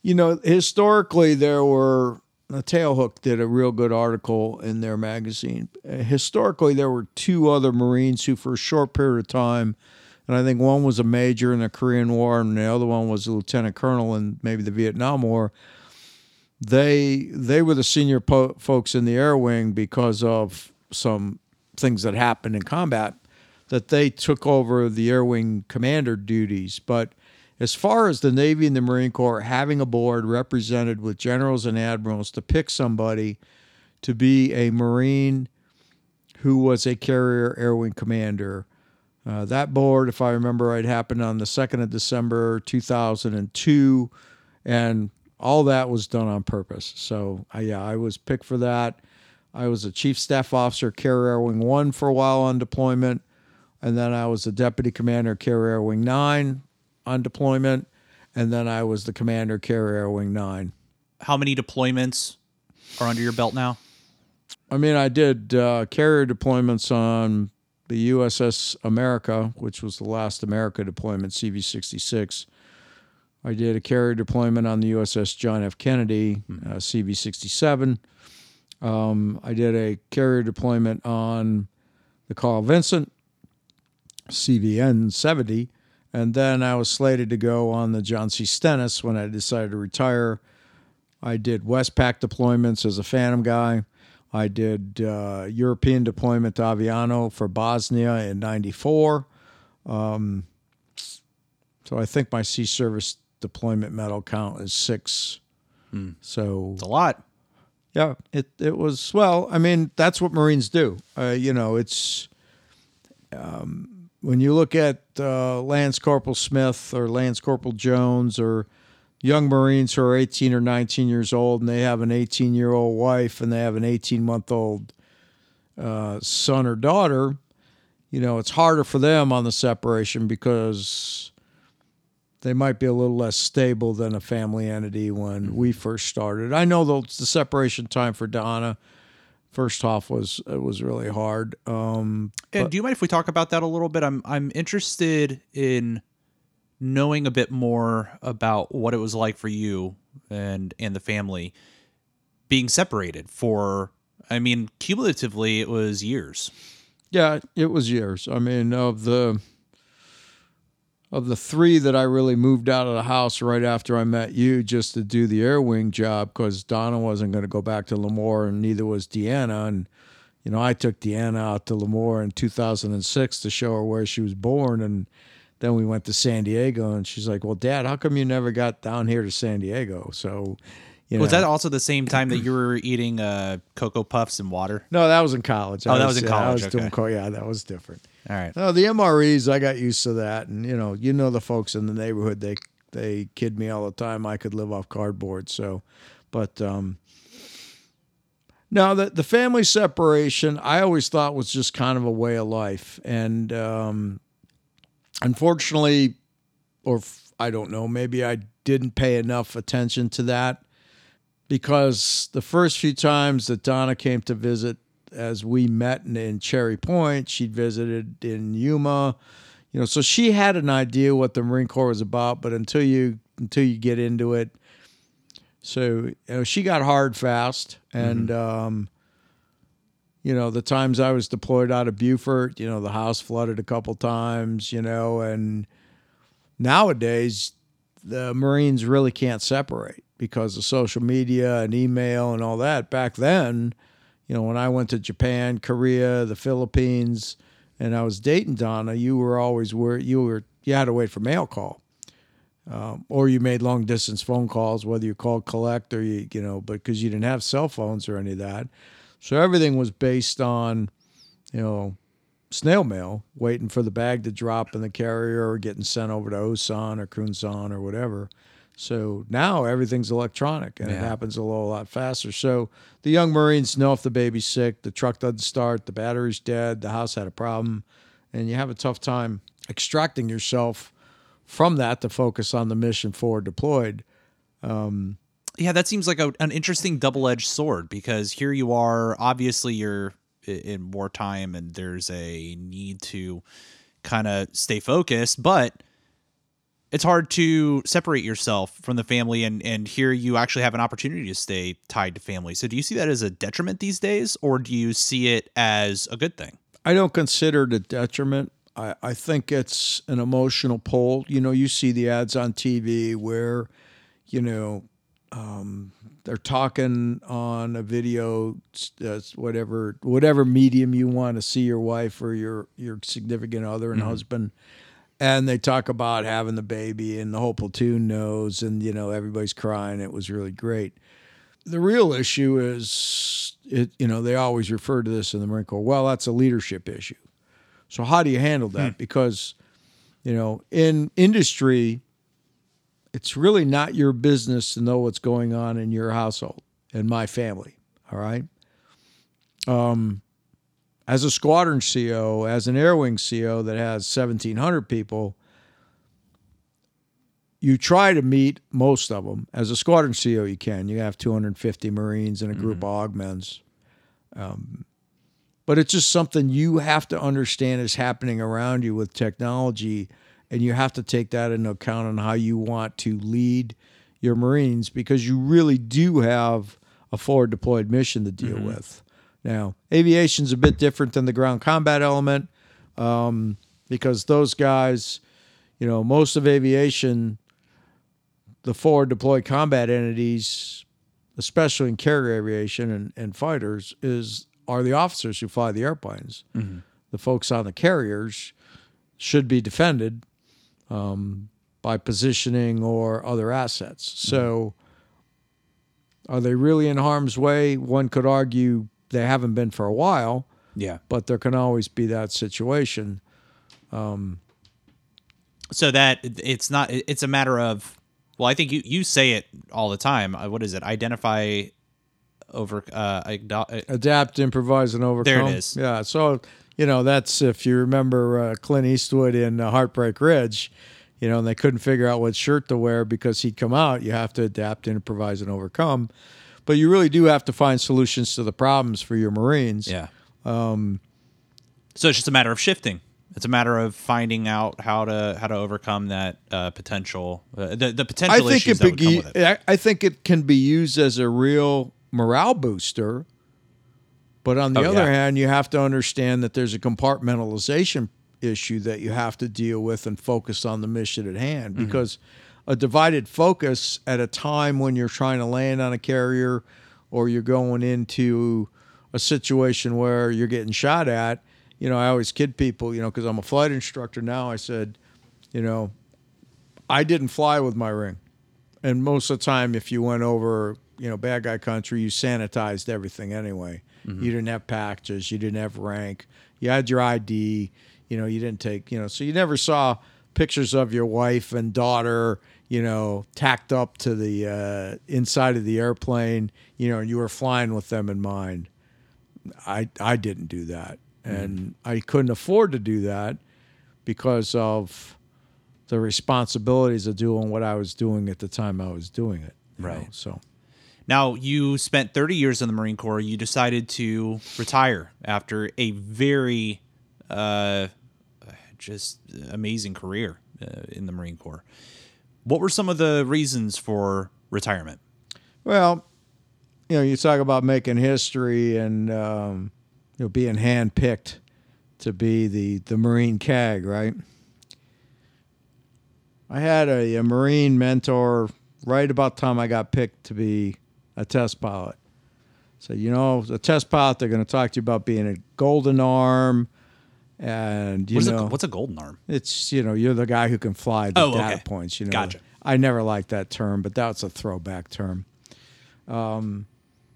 B: you know, historically, there were, The tailhook did a real good article in their magazine. Historically, there were two other Marines who, for a short period of time, and I think one was a major in the Korean War, and the other one was a lieutenant colonel in maybe the Vietnam War. They they were the senior po- folks in the air wing because of some things that happened in combat that they took over the air wing commander duties. But as far as the Navy and the Marine Corps having a board represented with generals and admirals to pick somebody to be a Marine who was a carrier air wing commander, uh, that board, if I remember right, happened on the 2nd of December 2002. And all that was done on purpose. So, uh, yeah, I was picked for that. I was a chief staff officer, Carrier Air Wing 1 for a while on deployment. And then I was the deputy commander, Carrier Air Wing 9 on deployment. And then I was the commander, Carrier Air Wing 9.
A: How many deployments are under your belt now?
B: I mean, I did uh, carrier deployments on the USS America, which was the last America deployment, CV 66. I did a carrier deployment on the USS John F. Kennedy, uh, CV 67. Um, I did a carrier deployment on the Carl Vinson, CVN 70. And then I was slated to go on the John C. Stennis when I decided to retire. I did Westpac deployments as a Phantom guy. I did uh, European deployment to Aviano for Bosnia in '94. Um, so I think my sea service deployment medal count is six. So
A: It's a lot.
B: yeah, it it was well. I mean, that's what Marines do. Uh, you know, it's um, when you look at uh, Lance Corporal Smith or Lance Corporal Jones or young Marines who are 18 or 19 years old and they have an 18 year old wife and they have an 18 month old uh, son or daughter. You know, it's harder for them on the separation because they might be a little less stable than a family entity when we first started. I know the, the separation time for Donna first off was it was really hard. Um,
A: And do you mind if we talk about that a little bit? I'm I'm interested in knowing a bit more about what it was like for you and and the family being separated for I mean cumulatively it was years.
B: yeah, it was years. I mean, of the of the three that I really moved out of the house right after I met you just to do the air wing job because Donna wasn't going to go back to Lemoore and neither was Deanna. And, you know, I took Deanna out to Lemoore in 2006 to show her where she was born. And then we went to San Diego and she's like, well, Dad, how come you never got down here to San Diego? So, you know.
A: Was that also the same time that you were eating uh, cocoa puffs and water?
B: No, that was in college.
A: Oh,
B: I
A: that was in
B: yeah, I
A: college,
B: was doing
A: okay.
B: co- yeah, that was different.
A: All right.
B: No, the MREs, I got used to that, and you know, you know the folks in the neighborhood, they they kid me all the time. I could live off cardboard, so, but um, now the the family separation, I always thought was just kind of a way of life, and um, unfortunately, or I don't know, maybe I didn't pay enough attention to that because the first few times that Donna came to visit, as we met in, in Cherry Point, she'd visited in Yuma, you know, so she had an idea what the Marine Corps was about, but until you until you get into it, so you know, she got hard fast, and um, you know, the times I was deployed out of Beaufort, you know, the house flooded a couple times, you know, and nowadays the Marines really can't separate because of social media and email and all that. Back then, you know, when I went to Japan, Korea, the Philippines, and I was dating Donna, you were always where you were you had to wait for mail call. Um, or you made long distance phone calls, whether you called collect or you, you know, but because you didn't have cell phones or any of that. So everything was based on, you know, snail mail, waiting for the bag to drop in the carrier or getting sent over to Osan or Kunsan or whatever. So now everything's electronic and it happens a little lot faster. So the young Marines know if the baby's sick, the truck doesn't start, the battery's dead, the house had a problem, and you have a tough time extracting yourself from that to focus on the mission forward deployed.
A: Um, yeah, that seems like a, an interesting double edged sword because here you are, obviously, you're in wartime and there's a need to kind of stay focused, but it's hard to separate yourself from the family and and here you actually have an opportunity to stay tied to family. So do you see that as a detriment these days or do you see it as a good thing?
B: I don't consider it a detriment. I, I think it's an emotional pull. You know, you see the ads on TV where, you know, um, they're talking on a video, uh, whatever whatever medium you want to see your wife or your your significant other and husband, and they talk about having the baby and the whole platoon knows, and you know everybody's crying. It was really great. The real issue is, it you know, they always refer to this in the Marine Corps. Well, that's a leadership issue. So how do you handle that? Because, you know, in industry, it's really not your business to know what's going on in your household and my family. All right. Um, as a squadron CO, as an air wing CO that has 1,700 people, you try to meet most of them. As a squadron CO, you can. You have 250 Marines and a group of augments. Um, but it's just something you have to understand is happening around you with technology, and you have to take that into account on how you want to lead your Marines because you really do have a forward deployed mission to deal with. Now, aviation's a bit different than the ground combat element um, because those guys, you know, most of aviation, the forward deployed combat entities, especially in carrier aviation and, and fighters, is are the officers who fly the airplanes. The folks on the carriers should be defended um, by positioning or other assets. So, are they really in harm's way? One could argue they haven't been for a while,
A: Yeah.
B: but there can always be that situation.
A: so that it's not it's a matter of well i think you you say it all the time Uh, what is it identify over uh uh,
B: adapt, improvise, and overcome.
A: is.
B: Yeah. So you know that's if you remember uh, Clint Eastwood in uh, Heartbreak Ridge. You know, and they couldn't figure out what shirt to wear because he'd come out. You have to adapt, improvise, and overcome. But you really do have to find solutions to the problems for your Marines.
A: yeah um so it's just a matter of shifting it's a matter of finding out how to how to overcome that uh potential uh, the the
B: I
A: potential
B: think
A: issues
B: it,
A: that would come
B: be,
A: it
B: I I think it can be used as a real morale booster. But on the
A: Oh,
B: other
A: yeah.
B: hand, you have to understand that there's a compartmentalization issue that you have to deal with and focus on the mission at hand.
A: Mm-hmm.
B: A divided focus at a time when you're trying to land on a carrier or you're going into a situation where you're getting shot at, you know, I always kid people, you know, because I'm a flight instructor now. I said, you know, I didn't fly with my ring. And most of the time, if you went over, you know, bad guy country, you sanitized everything anyway. Mm-hmm. You didn't have packages, you didn't have rank, you had your ID, you know, you didn't take, you know, so you never saw pictures of your wife and daughter, you know, tacked up to the uh, inside of the airplane, you know, and you were flying with them in mind. I I didn't do that, and I couldn't afford to do that because of the responsibilities of doing what I was doing at the time I was doing it. you know,
A: Right.
B: So
A: Now, you spent 30 years in the Marine Corps. You decided to retire after a very uh, just amazing career uh, in the Marine Corps. What were some of the reasons for retirement?
B: Well, you know, you talk about making history and um, you know being handpicked to be the the Marine CAG, right? I had a, a Marine mentor right about time I got picked to be a test pilot, So you know, the test pilot, they're going to talk to you about being a golden arm, and you
A: What
B: know,
A: a, what's a golden arm?
B: it's you know, you're the guy who can fly the
A: Oh,
B: data
A: okay.
B: points. You know,
A: Gotcha.
B: I never liked that term, but that's a throwback term. Um,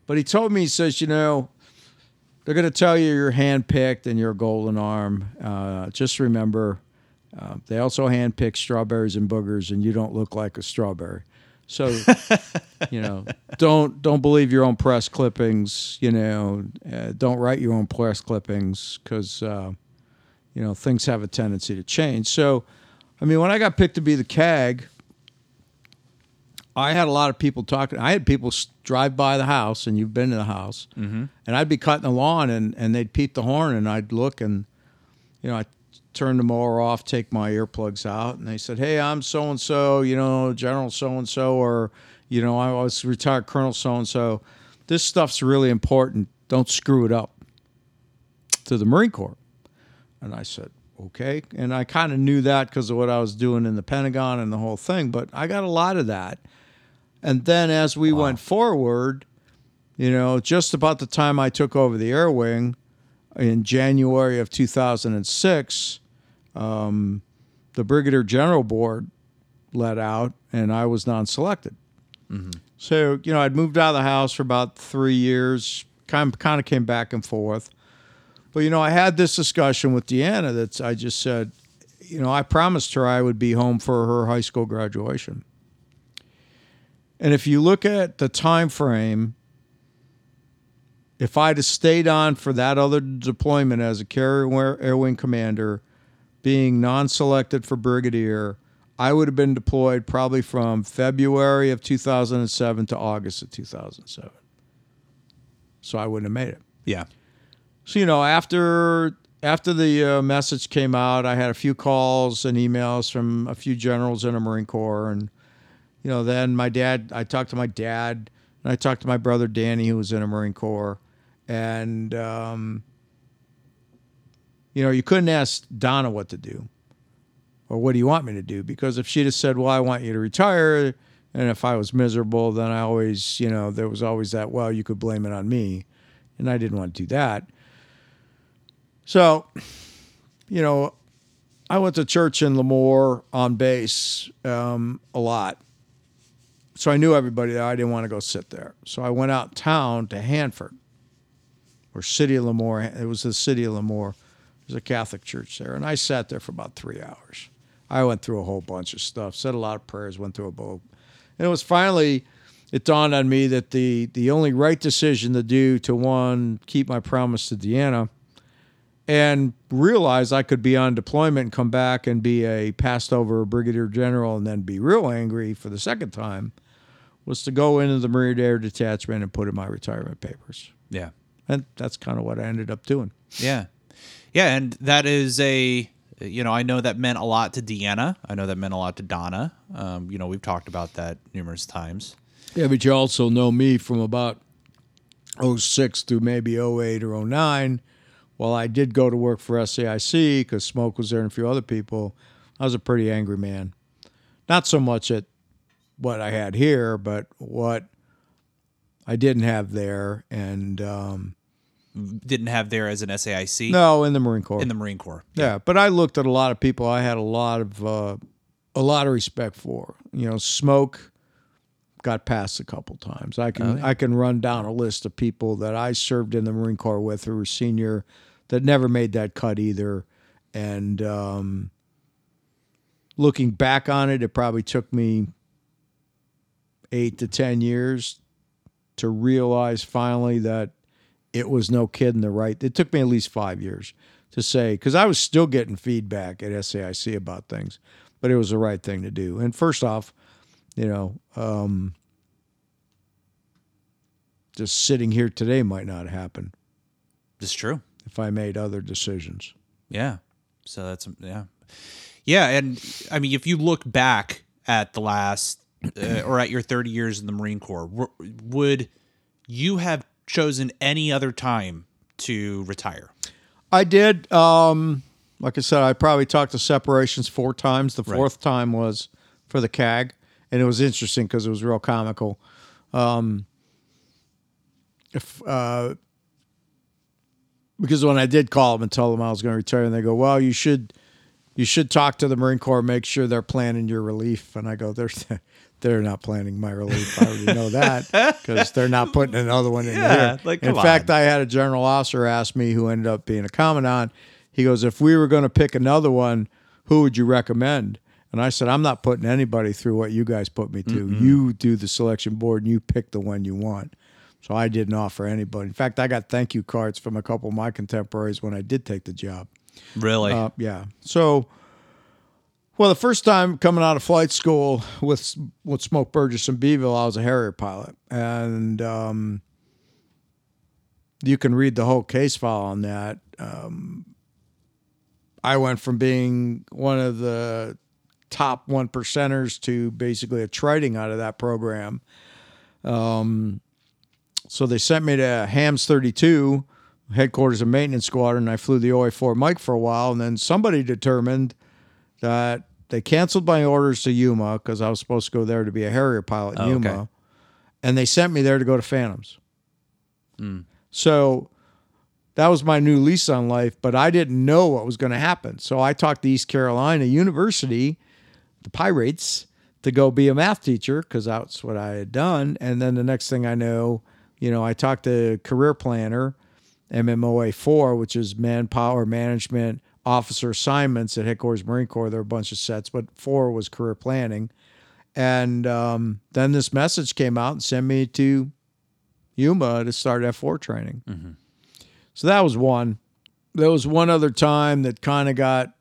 B: but he told me, he says, you know, they're going to tell you you're handpicked and you're a golden arm. Uh, just remember, uh, they also handpick strawberries and boogers, and you don't look like a strawberry. So, (laughs) you know, don't don't believe your own press clippings. You know, uh, don't write your own press clippings because uh, you know things have a tendency to change. So, I mean, when I got picked to be the CAG, I had a lot of people talking. I had people drive by the house, and you've been to the house, mm-hmm. and I'd be cutting the lawn, and and they'd peep the horn, and I'd look, and you know, I turn the mower off, take my earplugs out, and they said, "Hey, I'm so and so, you know, General so and so, or you know, I was retired Colonel so and so. This stuff's really important. Don't screw it up." To the Marine Corps, and I said, "Okay," and I kind of knew that because of what I was doing in the Pentagon and the whole thing, but I got a lot of that. And then as we went forward, you know, just about the time I took over the air wing in January of 2006, um, the Brigadier General Board let out, and I was non-selected. So you know, I'd moved out of the house for about three years. Kind kind of came back and forth, but you know, I had this discussion with Deanna that I just said, you know, I promised her I would be home for her high school graduation. And if you look at the time frame, if I'd have stayed on for that other deployment as a carrier air wing commander, being non-selected for brigadier, I would have been deployed probably from February of 2007 to August of 2007. So I wouldn't have made it.
A: Yeah.
B: So you know, after after the uh, message came out, I had a few calls and emails from a few generals in the Marine Corps, and you know, then my dad. I talked to my dad, and I talked to my brother Danny, who was in the Marine Corps, and um, you know, you couldn't ask Donna what to do, or what do you want me to do? Because if she'd have said, "Well, I want you to retire," and if I was miserable, then I always, you know, there was always that. Well, you could blame it on me, and I didn't want to do that. So, you know, I went to church in Lemoore on base um, a lot. So I knew everybody there. I didn't want to go sit there. So I went out town to Hanford, or City of Lemoore. It was the City of Lemoore. There's a Catholic church there. And I sat there for about three hours. I went through a whole bunch of stuff, said a lot of prayers, went through a boat. And it was finally, it dawned on me that the, the only right decision to do to one, keep my promise to Deanna, and realize I could be on deployment and come back and be a passed over brigadier general and then be real angry for the second time was to go into the Marine Air Detachment and put in my retirement papers.
A: Yeah.
B: And that's kind of what I ended up doing.
A: Yeah. Yeah. And that is a, you know, I know that meant a lot to Deanna. I know that meant a lot to Donna. Um, you know, we've talked about that numerous times.
B: Yeah, but you also know me from about 06 through maybe 08 or 09. While I did go to work for SAIC because Smoke was there and a few other people, I was a pretty angry man. Not so much at what I had here, but what I didn't have there. And um,
A: Didn't have there as an SAIC
B: no, in the Marine Corps.
A: in the Marine Corps.
B: Yeah, but I looked at a lot of people I had a lot of uh, a lot of respect for. You know, Smoke got passed a couple times. I can I can run down a list of people that I served in the Marine Corps with who were senior that never made that cut either. And um, looking back on it, it probably took me eight to ten years to realize finally that it was no kid in the right. It took me at least five years to say because I was still getting feedback at SAIC about things, but it was the right thing to do. And first off, you know, um, just sitting here today might not happen
A: It's true.
B: I made other decisions.
A: Yeah. So that's yeah, yeah, and I mean, if you look back at the last uh, or at your 30 years in the Marine Corps, w- would you have chosen any other time to retire?
B: I did. Um, like I said, I probably talked to separations four times. The fourth time was for the CAG, and it was interesting because it was real comical. Um, if uh, because when I did call them and tell them I was going to retire, and they go, "Well, you should you should talk to the Marine Corps, make sure they're planning your relief." And I go, "They're (laughs) they're not planning my relief. I already know that because they're not putting another one in
A: Yeah,
B: here."
A: like,
B: in
A: come
B: fact,
A: on.
B: I had a general officer ask me, who ended up being a commandant. He goes, "If we were going to pick another one, who would you recommend?" And I said, "I'm not putting anybody through what you guys put me to. You do the selection board and you pick the one you want." So I didn't offer anybody. In fact, I got thank you cards from a couple of my contemporaries when I did take the job.
A: Really?
B: Uh, yeah. So, well, the first time coming out of flight school with with Smoke Burgess and Beeville, I was a Harrier pilot, and um, you can read the whole case file on that. Um, I went from being one of the top one percenters to basically a trading out of that program. Um, so they sent me to Hams 32, headquarters of maintenance squadron. I flew the OA4 Mike for a while, and then somebody determined that they canceled my orders to Yuma because I was supposed to go there to be a Harrier pilot in
A: Oh, okay.
B: Yuma, and they sent me there to go to Phantoms. Hmm. So that was my new lease on life, but I didn't know what was going to happen. So I talked to East Carolina University, the Pirates, to go be a math teacher because that's what I had done. And then the next thing I know, you know, I talked to career planner, MMOA four, which is manpower management officer assignments at headquarters Marine Corps. There are a bunch of sets, but four was career planning. And um, then this message came out and sent me to Yuma to start F4 training. So that was one. There was one other time that kind of got,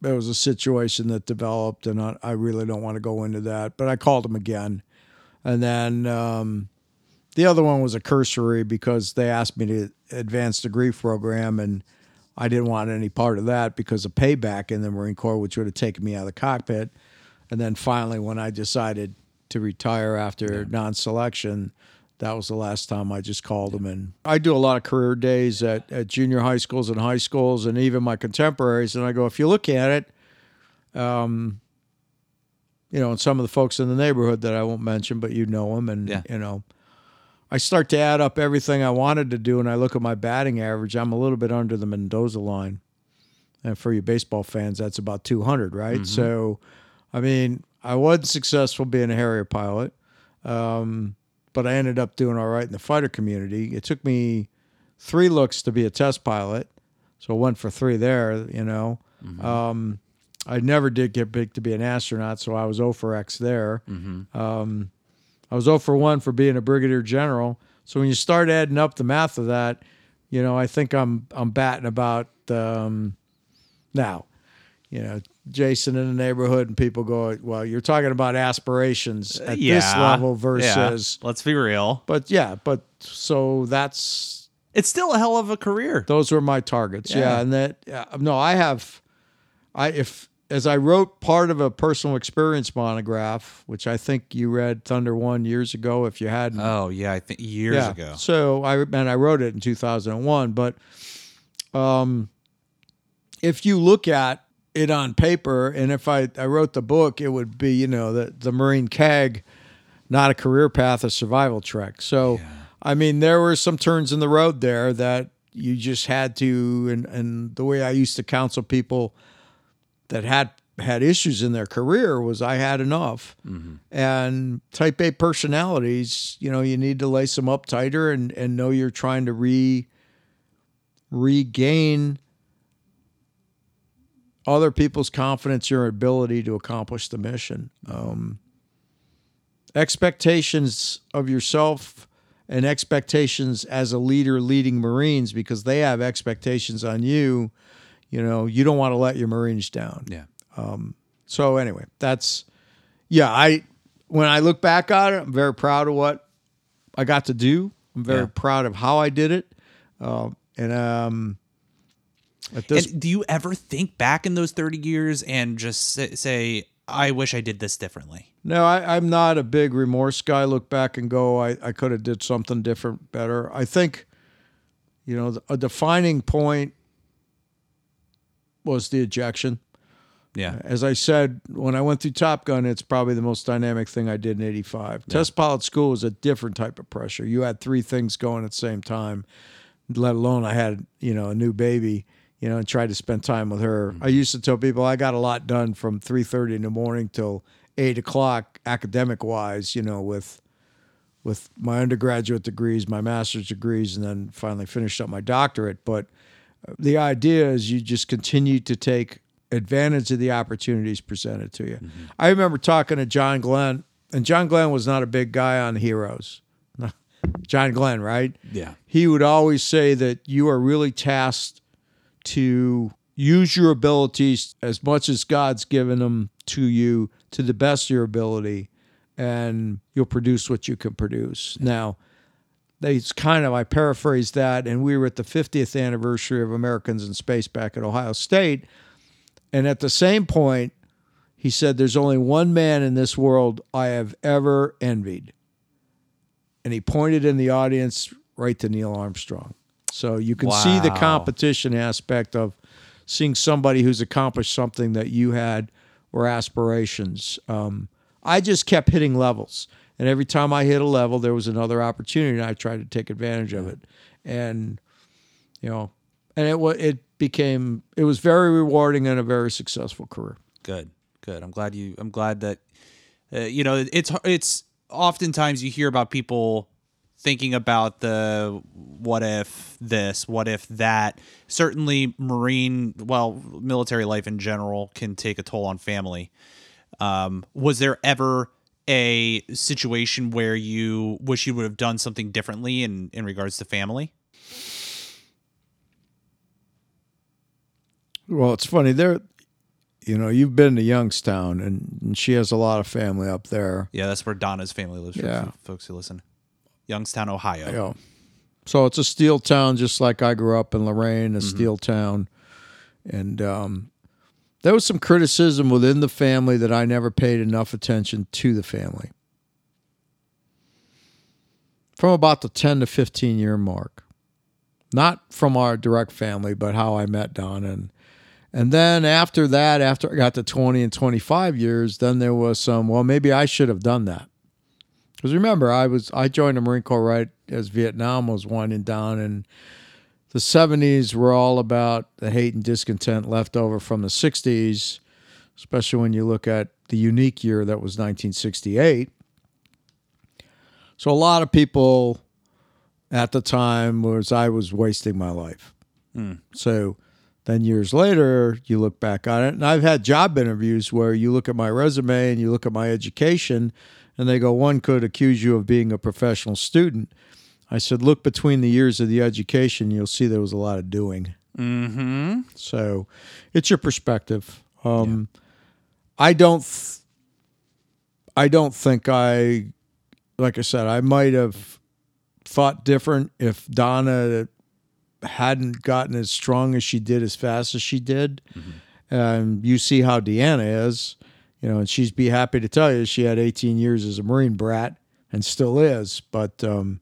B: there was a situation that developed, and I, I really don't want to go into that, but I called him again. And then um, the other one was a cursory because they asked me to advanced degree program, and I didn't want any part of that because of payback in the Marine Corps, which would have taken me out of the cockpit. And then finally, when I decided to retire after non-selection, that was the last time I just called them. And I do a lot of career days at, at junior high schools and high schools, and even my contemporaries. And I go, if you look at it, um, you know, and some of the folks in the neighborhood that I won't mention, but you know them, and
A: Yeah.
B: you know, I start to add up everything I wanted to do, and I look at my batting average. I'm a little bit under the Mendoza line, and for you baseball fans, that's about 200, right? So, I mean, I wasn't successful being a Harrier pilot, um, but I ended up doing all right in the fighter community. It took me three looks to be a test pilot, so I went for three there. You know, um, I never did get picked to be an astronaut, so I was 0 for X there. Um, I was 0 for 1 for being a brigadier general. So when you start adding up the math of that, you know, I think I'm I'm batting about um, now. You know, Jason in the neighborhood and people go, well, you're talking about aspirations at this level versus,
A: Yeah. Let's be real.
B: but yeah, but so that's
A: It's still a hell of a career.
B: those were my targets. Yeah,
A: Yeah.
B: and that yeah, no, I have, I if as I wrote part of a personal experience monograph, which I think you read Thunder One years ago. If you hadn't,
A: Oh yeah, I think years
B: yeah.
A: ago.
B: So I and I wrote it in 2001. But um, if you look at it on paper, and if I, I wrote the book, it would be you know the the Marine CAG, not a career path, a survival trek. So I mean, there were some turns in the road there that you just had to, and and the way I used to counsel people that had had issues in their career was I had enough. And type A personalities, you know, you need to lace them up tighter and and know you're trying to re regain other people's confidence, your ability to accomplish the mission. Um, expectations of yourself and expectations as a leader leading Marines because they have expectations on you. You know, you don't want to let your Marines down.
A: Yeah.
B: So anyway, that's yeah. I when I look back on it, I'm very proud of what I got to do. I'm very
A: Yeah.
B: proud of how I did it, um, and um, at this
A: And do you ever think back in those 30 years and just say, say I wish I did this differently?
B: no, I, I'm not a big remorse guy. Look back and go, I, I could have did something different, better. I think, you know, a defining point was the ejection.
A: Yeah.
B: As I said, when I went through Top Gun, it's probably the most dynamic thing I did in 85. Test pilot school was a different type of pressure. You had three things going at the same time, let alone I had, you know, a new baby, you know, and tried to spend time with her. Mm-hmm. I used to tell people I got a lot done from 3.30 in the morning till 8 o'clock academic wise, you know, with with my undergraduate degrees, my master's degrees, and then finally finished up my doctorate. But the idea is you just continue to take advantage of the opportunities presented to you. Mm-hmm. I remember talking to John Glenn, and John Glenn was not a big guy on heroes. (laughs) John Glenn, right?
A: Yeah.
B: He would always say that you are really tasked to use your abilities as much as God's given them to you to the best of your ability, and you'll produce what you can produce. Now, they kind of I paraphrased that, and we were at the 50th anniversary of Americans in Space back at Ohio State, and at the same point, he said, "There's only one man in this world I have ever envied," and he pointed in the audience right to Neil Armstrong. So you can see the competition aspect of seeing somebody who's accomplished something that you had or aspirations. Um, I just kept hitting levels, and every time I hit a level, there was another opportunity, and I tried to take advantage of it. And you know, and it wa it became it was very rewarding and a very successful career.
A: Good, good. I'm glad you. I'm glad that uh, you know it's it's oftentimes you hear about people thinking about the what if this, what if that. Certainly, marine, well, military life in general can take a toll on family. Um, was there ever a situation where you wish you would have done something differently in in regards to family?
B: Well, it's funny there. You know, you've been to Youngstown, and, and she has a lot of family up there.
A: Yeah, that's where Donna's family lives.
B: Yeah.
A: folks who listen, Youngstown, Ohio.
B: Know, so it's a steel town, just like I grew up in Lorain, a steel town, and um, there was some criticism within the family that I never paid enough attention to the family. From about the ten to fifteen year mark, not from our direct family, but how I met Don and And then after that, after I got to 20 and 25 years, then there was some, well, maybe I should have done that. Because remember, I was I joined the Marine Corps right as Vietnam was winding down, and the 70s were all about the hate and discontent left over from the 60s, especially when you look at the unique year that was 1968. So a lot of people at the time was I was wasting my life. Hmm. So then years later, you look back on it, and I've had job interviews where you look at my resume and you look at my education, and they go, one could accuse you of being a professional student. I said, look between the years of the education, you'll see there was a lot of doing.
A: Mm-hmm.
B: So it's your perspective. Um, I don't. Th- I don't think I, like I said, I might have thought different if Donna hadn't gotten as strong as she did as fast as she did. Um, you see how Deanna is, you know, and she'd be happy to tell you she had 18 years as a Marine brat and still is. But um,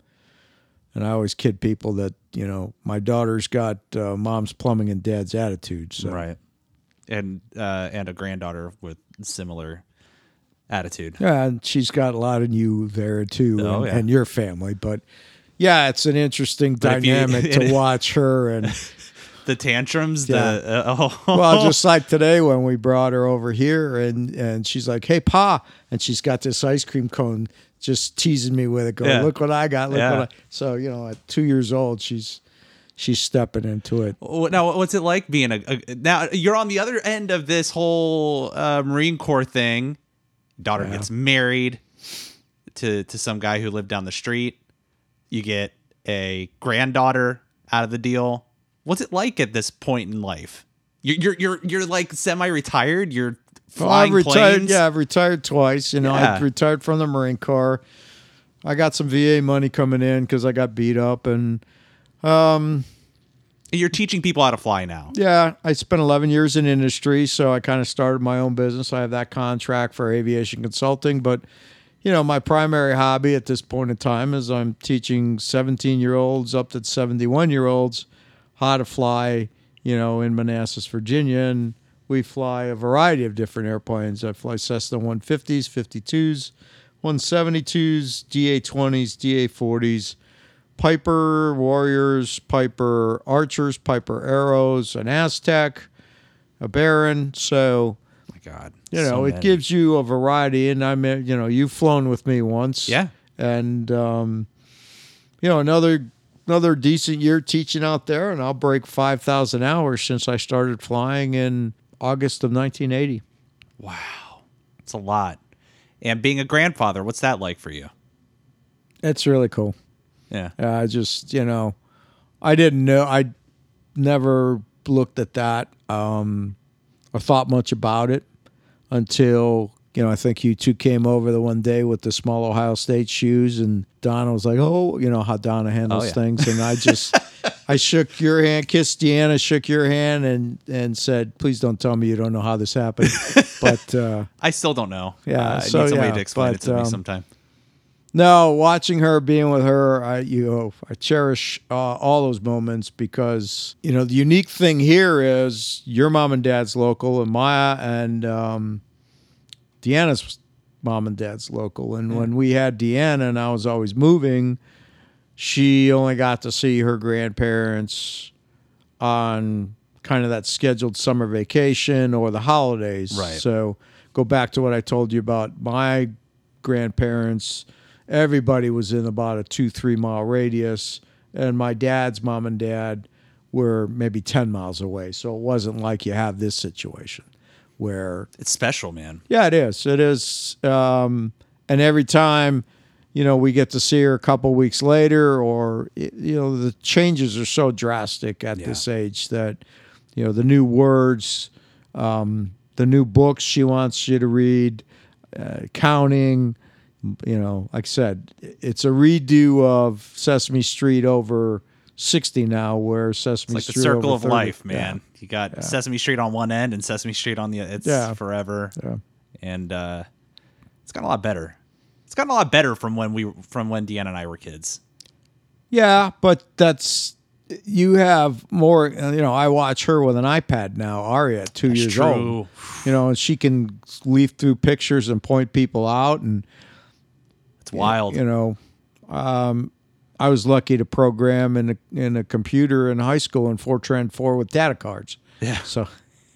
B: and I always kid people that you know my daughter's got uh, mom's plumbing and dad's attitude. So
A: Right. And uh, and a granddaughter with similar attitude.
B: Yeah, and she's got a lot of you there too,
A: Oh,
B: and,
A: yeah.
B: and your family. But yeah, it's an interesting
A: But if you-
B: dynamic (laughs) to watch her. And (laughs)
A: The tantrums.
B: Yeah.
A: The uh, oh.
B: well, just (laughs) like today when we brought her over here, and and she's like, "Hey, pa," and she's got this ice cream cone, just teasing me with it, going,
A: Yeah.
B: "Look what I got! Look
A: Yeah.
B: what I." So you know, at two years old, she's she's stepping into it.
A: Now, what's it like being a, a now? You're on the other end of this whole uh, Marine Corps thing. Daughter gets married to to some guy who lived down the street. You get a granddaughter out of the deal. What's it like at this point in life? You're you're you're, you're like semi-retired. You're
B: Well,
A: flying
B: I've retired.
A: planes.
B: Yeah, I've retired twice. You know,
A: Yeah.
B: I retired from the Marine Corps. I got some VA money coming in because I got beat up, and um,
A: You're teaching people how to fly now.
B: yeah, I spent 11 years in industry, so I kind of started my own business. I have that contract for aviation consulting, but you know, my primary hobby at this point in time is I'm teaching 17 year olds up to 71 year olds how to fly. You know, in Manassas, Virginia, and we fly a variety of different airplanes. I fly Cessna 150s, 52s, 172s, DA20s, DA40s, Piper Warriors, Piper Archers, Piper Arrows, an Aztec, a Baron. So,
A: my God.
B: you know,
A: so
B: it
A: many.
B: gives you a variety. And I mean, you know, you've flown with me once.
A: Yeah.
B: And, um, you know, another another decent year teaching out there, and I'll break 5,000 hours since I started flying in August of 1980.
A: Wow. It's a lot. And being a grandfather, what's that like for you?
B: It's really cool.
A: Yeah.
B: Uh, I just, you know, I didn't know. I never looked at that um, or thought much about it until, you know, I think you two came over the one day with the small Ohio State shoes, and Donna was like, "Oh, you know how Donna handles
A: Oh, yeah.
B: things," and I just, (laughs) I shook your hand, kissed Deanna, shook your hand, and and said, "Please don't tell me you don't know how this happened." (laughs) but uh,
A: I still don't know.
B: Yeah,
A: Uh, I
B: so,
A: need somebody
B: yeah,
A: to explain it
B: but,
A: to me
B: um,
A: sometime.
B: No, watching her, being with her, I you know, I cherish uh, all those moments because you know the unique thing here is your mom and dad's local, and Maya and um, Deanna's mom and dad's local. And when we had Deanna, and I was always moving, she only got to see her grandparents on kind of that scheduled summer vacation or the holidays.
A: Right.
B: So go back to what I told you about my grandparents. Everybody was in about a two, three mile radius. And my dad's mom and dad were maybe 10 miles away. So it wasn't like you have this situation where
A: It's special, man.
B: yeah, it is. It is. Um, and every time, you know, we get to see her a couple weeks later, or you know, the changes are so drastic at
A: Yeah.
B: this age that, you know, the new words, um, the new books she wants you to read, uh, counting. You know, like I said, it's a redo of Sesame Street over sixty now, where Sesame Street
A: It's like the circle of
B: 30.
A: life,
B: Yeah.
A: man. You got Sesame Street on one end and Sesame Street on the it's
B: Yeah.
A: forever.
B: Yeah.
A: And uh it's got a lot better. It's gotten a lot better from when we from when Deanna and I were kids.
B: Yeah, but that's you have more. You know, I watch her with an iPad now. Aria, two years
A: true.
B: old. You know, and she can leaf through pictures and point people out, and
A: It's wild.
B: you know, um, I was lucky to program in a in a computer in high school in Fortran four with data cards.
A: Yeah.
B: So,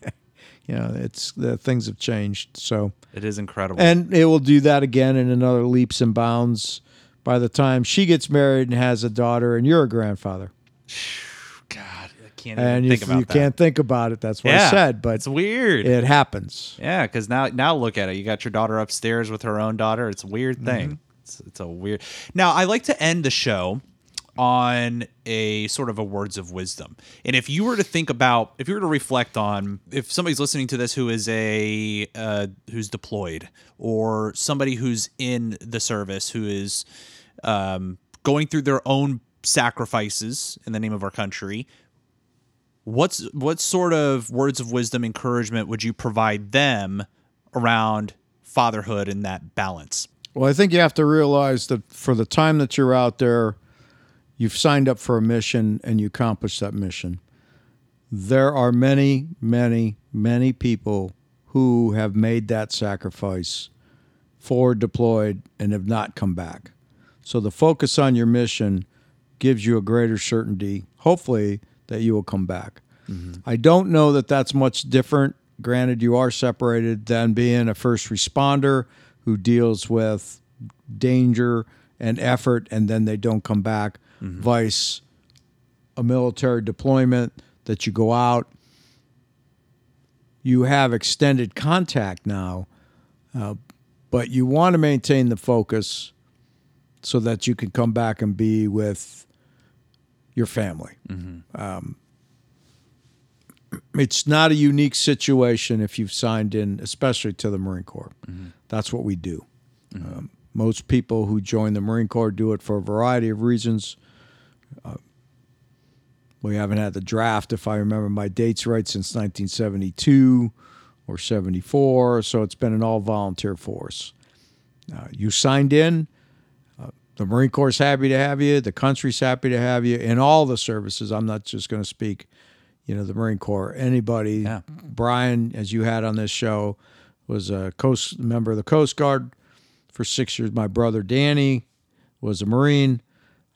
B: (laughs) you know, it's the things have changed. So.
A: It is incredible.
B: And it will do that again in another leaps and bounds by the time she gets married and has a daughter and you're a grandfather. (sighs)
A: God, I can't
B: And
A: even
B: you,
A: think about
B: you
A: that.
B: can't think about it. That's what
A: yeah,
B: I said, but
A: it's weird.
B: it happens.
A: Yeah, because now now look at it. You got your daughter upstairs with her own daughter. It's a weird mm-hmm. thing. It's, it's a weird. Now I like to end the show on a sort of a words of wisdom. And if you were to think about, if you were to reflect on, if somebody's listening to this who is a uh, who's deployed or somebody who's in the service who is um, going through their own sacrifices in the name of our country, what's what sort of words of wisdom encouragement would you provide them around fatherhood and that balance
B: Well, I think you have to realize that for the time that you're out there, you've signed up for a mission and you accomplished that mission. There are many, many, many people who have made that sacrifice, forward deployed, and have not come back. So the focus on your mission gives you a greater certainty, hopefully, that you will come back. Mm-hmm. I don't know that that's much different. Granted, you are separated than being a first responder who deals with danger and effort and then they don't come back, vice a military deployment that you go out. You have extended contact now, uh, but you want to maintain the focus so that you can come back and be with your family. Um, it's not a unique situation if you've signed in, especially to the Marine Corps. That's what we do. Um, most people who join the Marine Corps do it for a variety of reasons. Uh, we haven't had the draft, if I remember my dates right, since 1972 or 74. So it's been an all volunteer force. Uh, you signed in. Uh, the Marine Corps is happy to have you. The country's happy to have you. In all the services, I'm not just going to speak you know, the Marine Corps. Anybody,
A: Yeah.
B: Brian, as you had on this show, was a coast member of the Coast Guard for six years. My brother Danny was a Marine.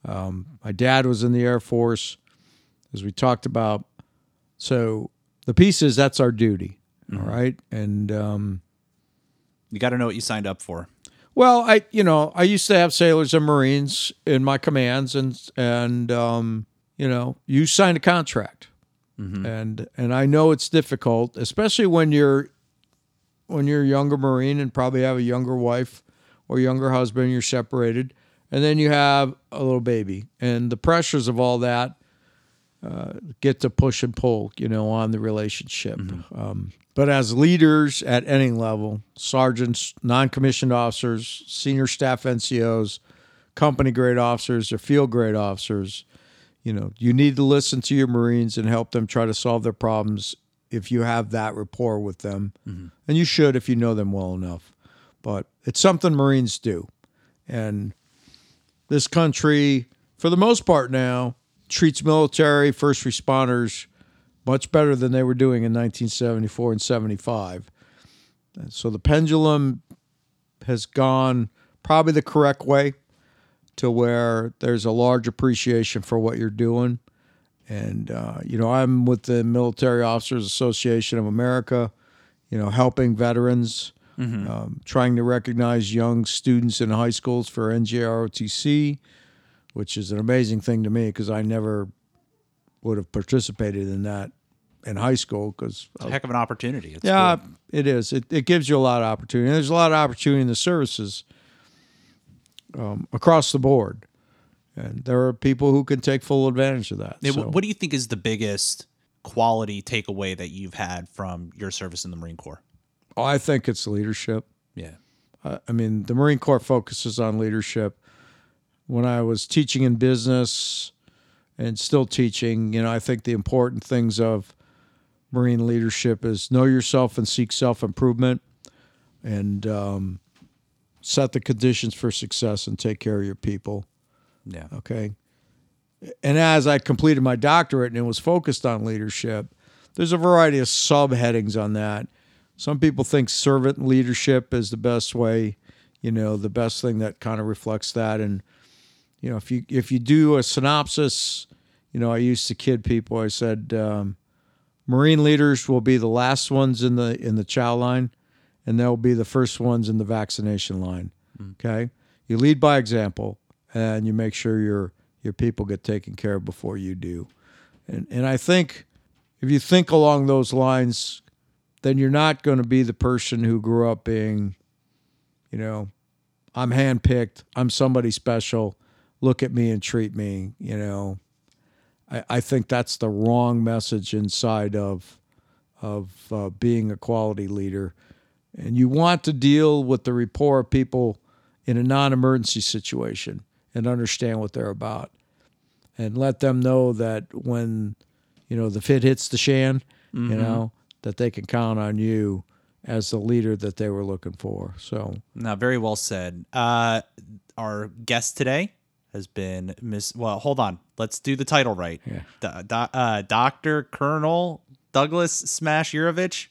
B: Um, my dad was in the Air Force, as we talked about. So the piece is that's our duty, all right. And um,
A: You got to know what you signed up for.
B: well, I you know I used to have sailors and Marines in my commands, and and um, you know you signed a contract, and and I know it's difficult, especially when you're when you're a younger Marine and probably have a younger wife or younger husband, you're separated, and then you have a little baby, and the pressures of all that uh, get to push and pull, you know, on the relationship. Um, but as leaders at any level, sergeants, non-commissioned officers, senior staff NCOs, company grade officers, or field grade officers, you know, you need to listen to your Marines and help them try to solve their problems if you have that rapport with them. And you should if you know them well enough. But it's something Marines do. And this country, for the most part now, treats military first responders much better than they were doing in 1974 and 75. And so the pendulum has gone probably the correct way to where there's a large appreciation for what you're doing. And, uh, you know, I'm with the Military Officers Association of America, you know, helping veterans, um, trying to recognize young students in high schools for NJROTC, which is an amazing thing to me because I never would have participated in that in high school because
A: It's a heck of an opportunity. It's
B: yeah,
A: cool.
B: it is. It, it gives you a lot of opportunity. And there's a lot of opportunity in the services um, across the board, and there are people who can take full advantage of that. So-
A: What do you think is the biggest quality takeaway that you've had from your service in the Marine Corps?
B: Oh, I think it's leadership.
A: Yeah.
B: Uh, I mean, the Marine Corps focuses on leadership. When I was teaching in business and still teaching, you know, I think the important things of Marine leadership is know yourself and seek self improvement and um, set the conditions for success and take care of your people.
A: Yeah.
B: Okay. And as I completed my doctorate and it was focused on leadership, there's a variety of subheadings on that. Some people think servant leadership is the best way, you know, the best thing that kind of reflects that. And, you know, if you if you do a synopsis, you know, I used to kid people. I said, um, Marine leaders will be the last ones in the in the chow line, and they'll be the first ones in the vaccination line. Okay, you lead by example, and you make sure your your people get taken care of before you do. And and I think if you think along those lines, then you're not going to be the person who grew up being, you know, I'm handpicked, I'm somebody special. Look at me and treat me. You know, I, I think that's the wrong message inside of of uh, being a quality leader. And you want to deal with the rapport of people in a non-emergency situation and understand what they're about, and let them know that when you know the fit hits the shan, you know that they can count on you as the leader that they were looking for. So
A: now very well said. Uh, our guest today has been Miss. Well, hold on. Let's do the title right.
B: Yeah.
A: Do- do- uh, Doctor Colonel Douglas Smash Yurovich,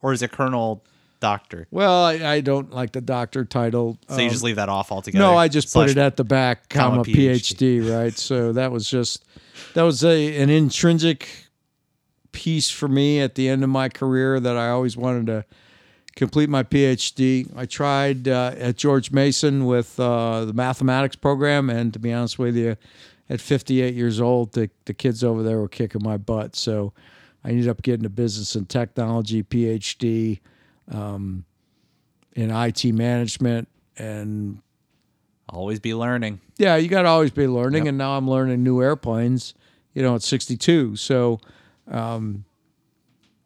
A: or is it Colonel Doctor?
B: Well, I, I don't like the doctor title.
A: So you
B: Um,
A: just leave that off altogether.
B: no, I just put it at the back, comma,
A: comma, PhD.
B: PhD. right? So that was just that was a, an intrinsic piece for me at the end of my career that I always wanted to complete my PhD. I tried uh, at George Mason with uh, the mathematics program, and to be honest with you, at 58 years old, the, the kids over there were kicking my butt. So I ended up getting a business and technology PhD um, in IT management. And
A: always be learning.
B: yeah, you got to always be learning.
A: Yep.
B: And now I'm learning new airplanes, you know, at 62. So um,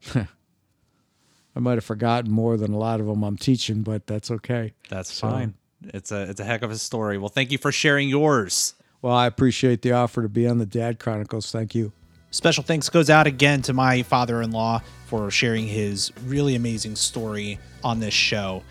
B: (laughs) I might have forgotten more than a lot of them I'm teaching, but that's okay.
A: That's
B: So-
A: fine. It's a it's a heck of a story. Well, thank you for sharing yours.
B: Well, I appreciate the offer to be on the Dad Chronicles. Thank you.
A: Special thanks goes out again to my father in law for sharing his really amazing story on this show.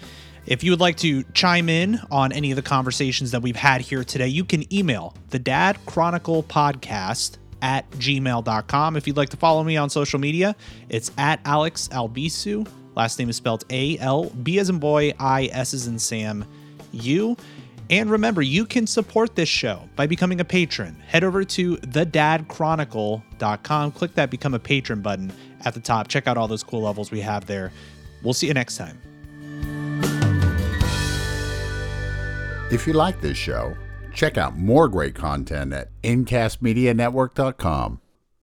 A: If you would like to chime in on any of the conversations that we've had here today, you can email the Dad Chronicle Podcast at gmail.com. If you'd like to follow me on social media, it's at Alex Albisu. Last name is spelled A L B as in boy, I S as in Sam, U. And remember, you can support this show by becoming a patron. Head over to thedadchronicle.com, click that Become a Patron button at the top. Check out all those cool levels we have there. We'll see you next time.
C: If you like this show, check out more great content at incastmedianetwork.com.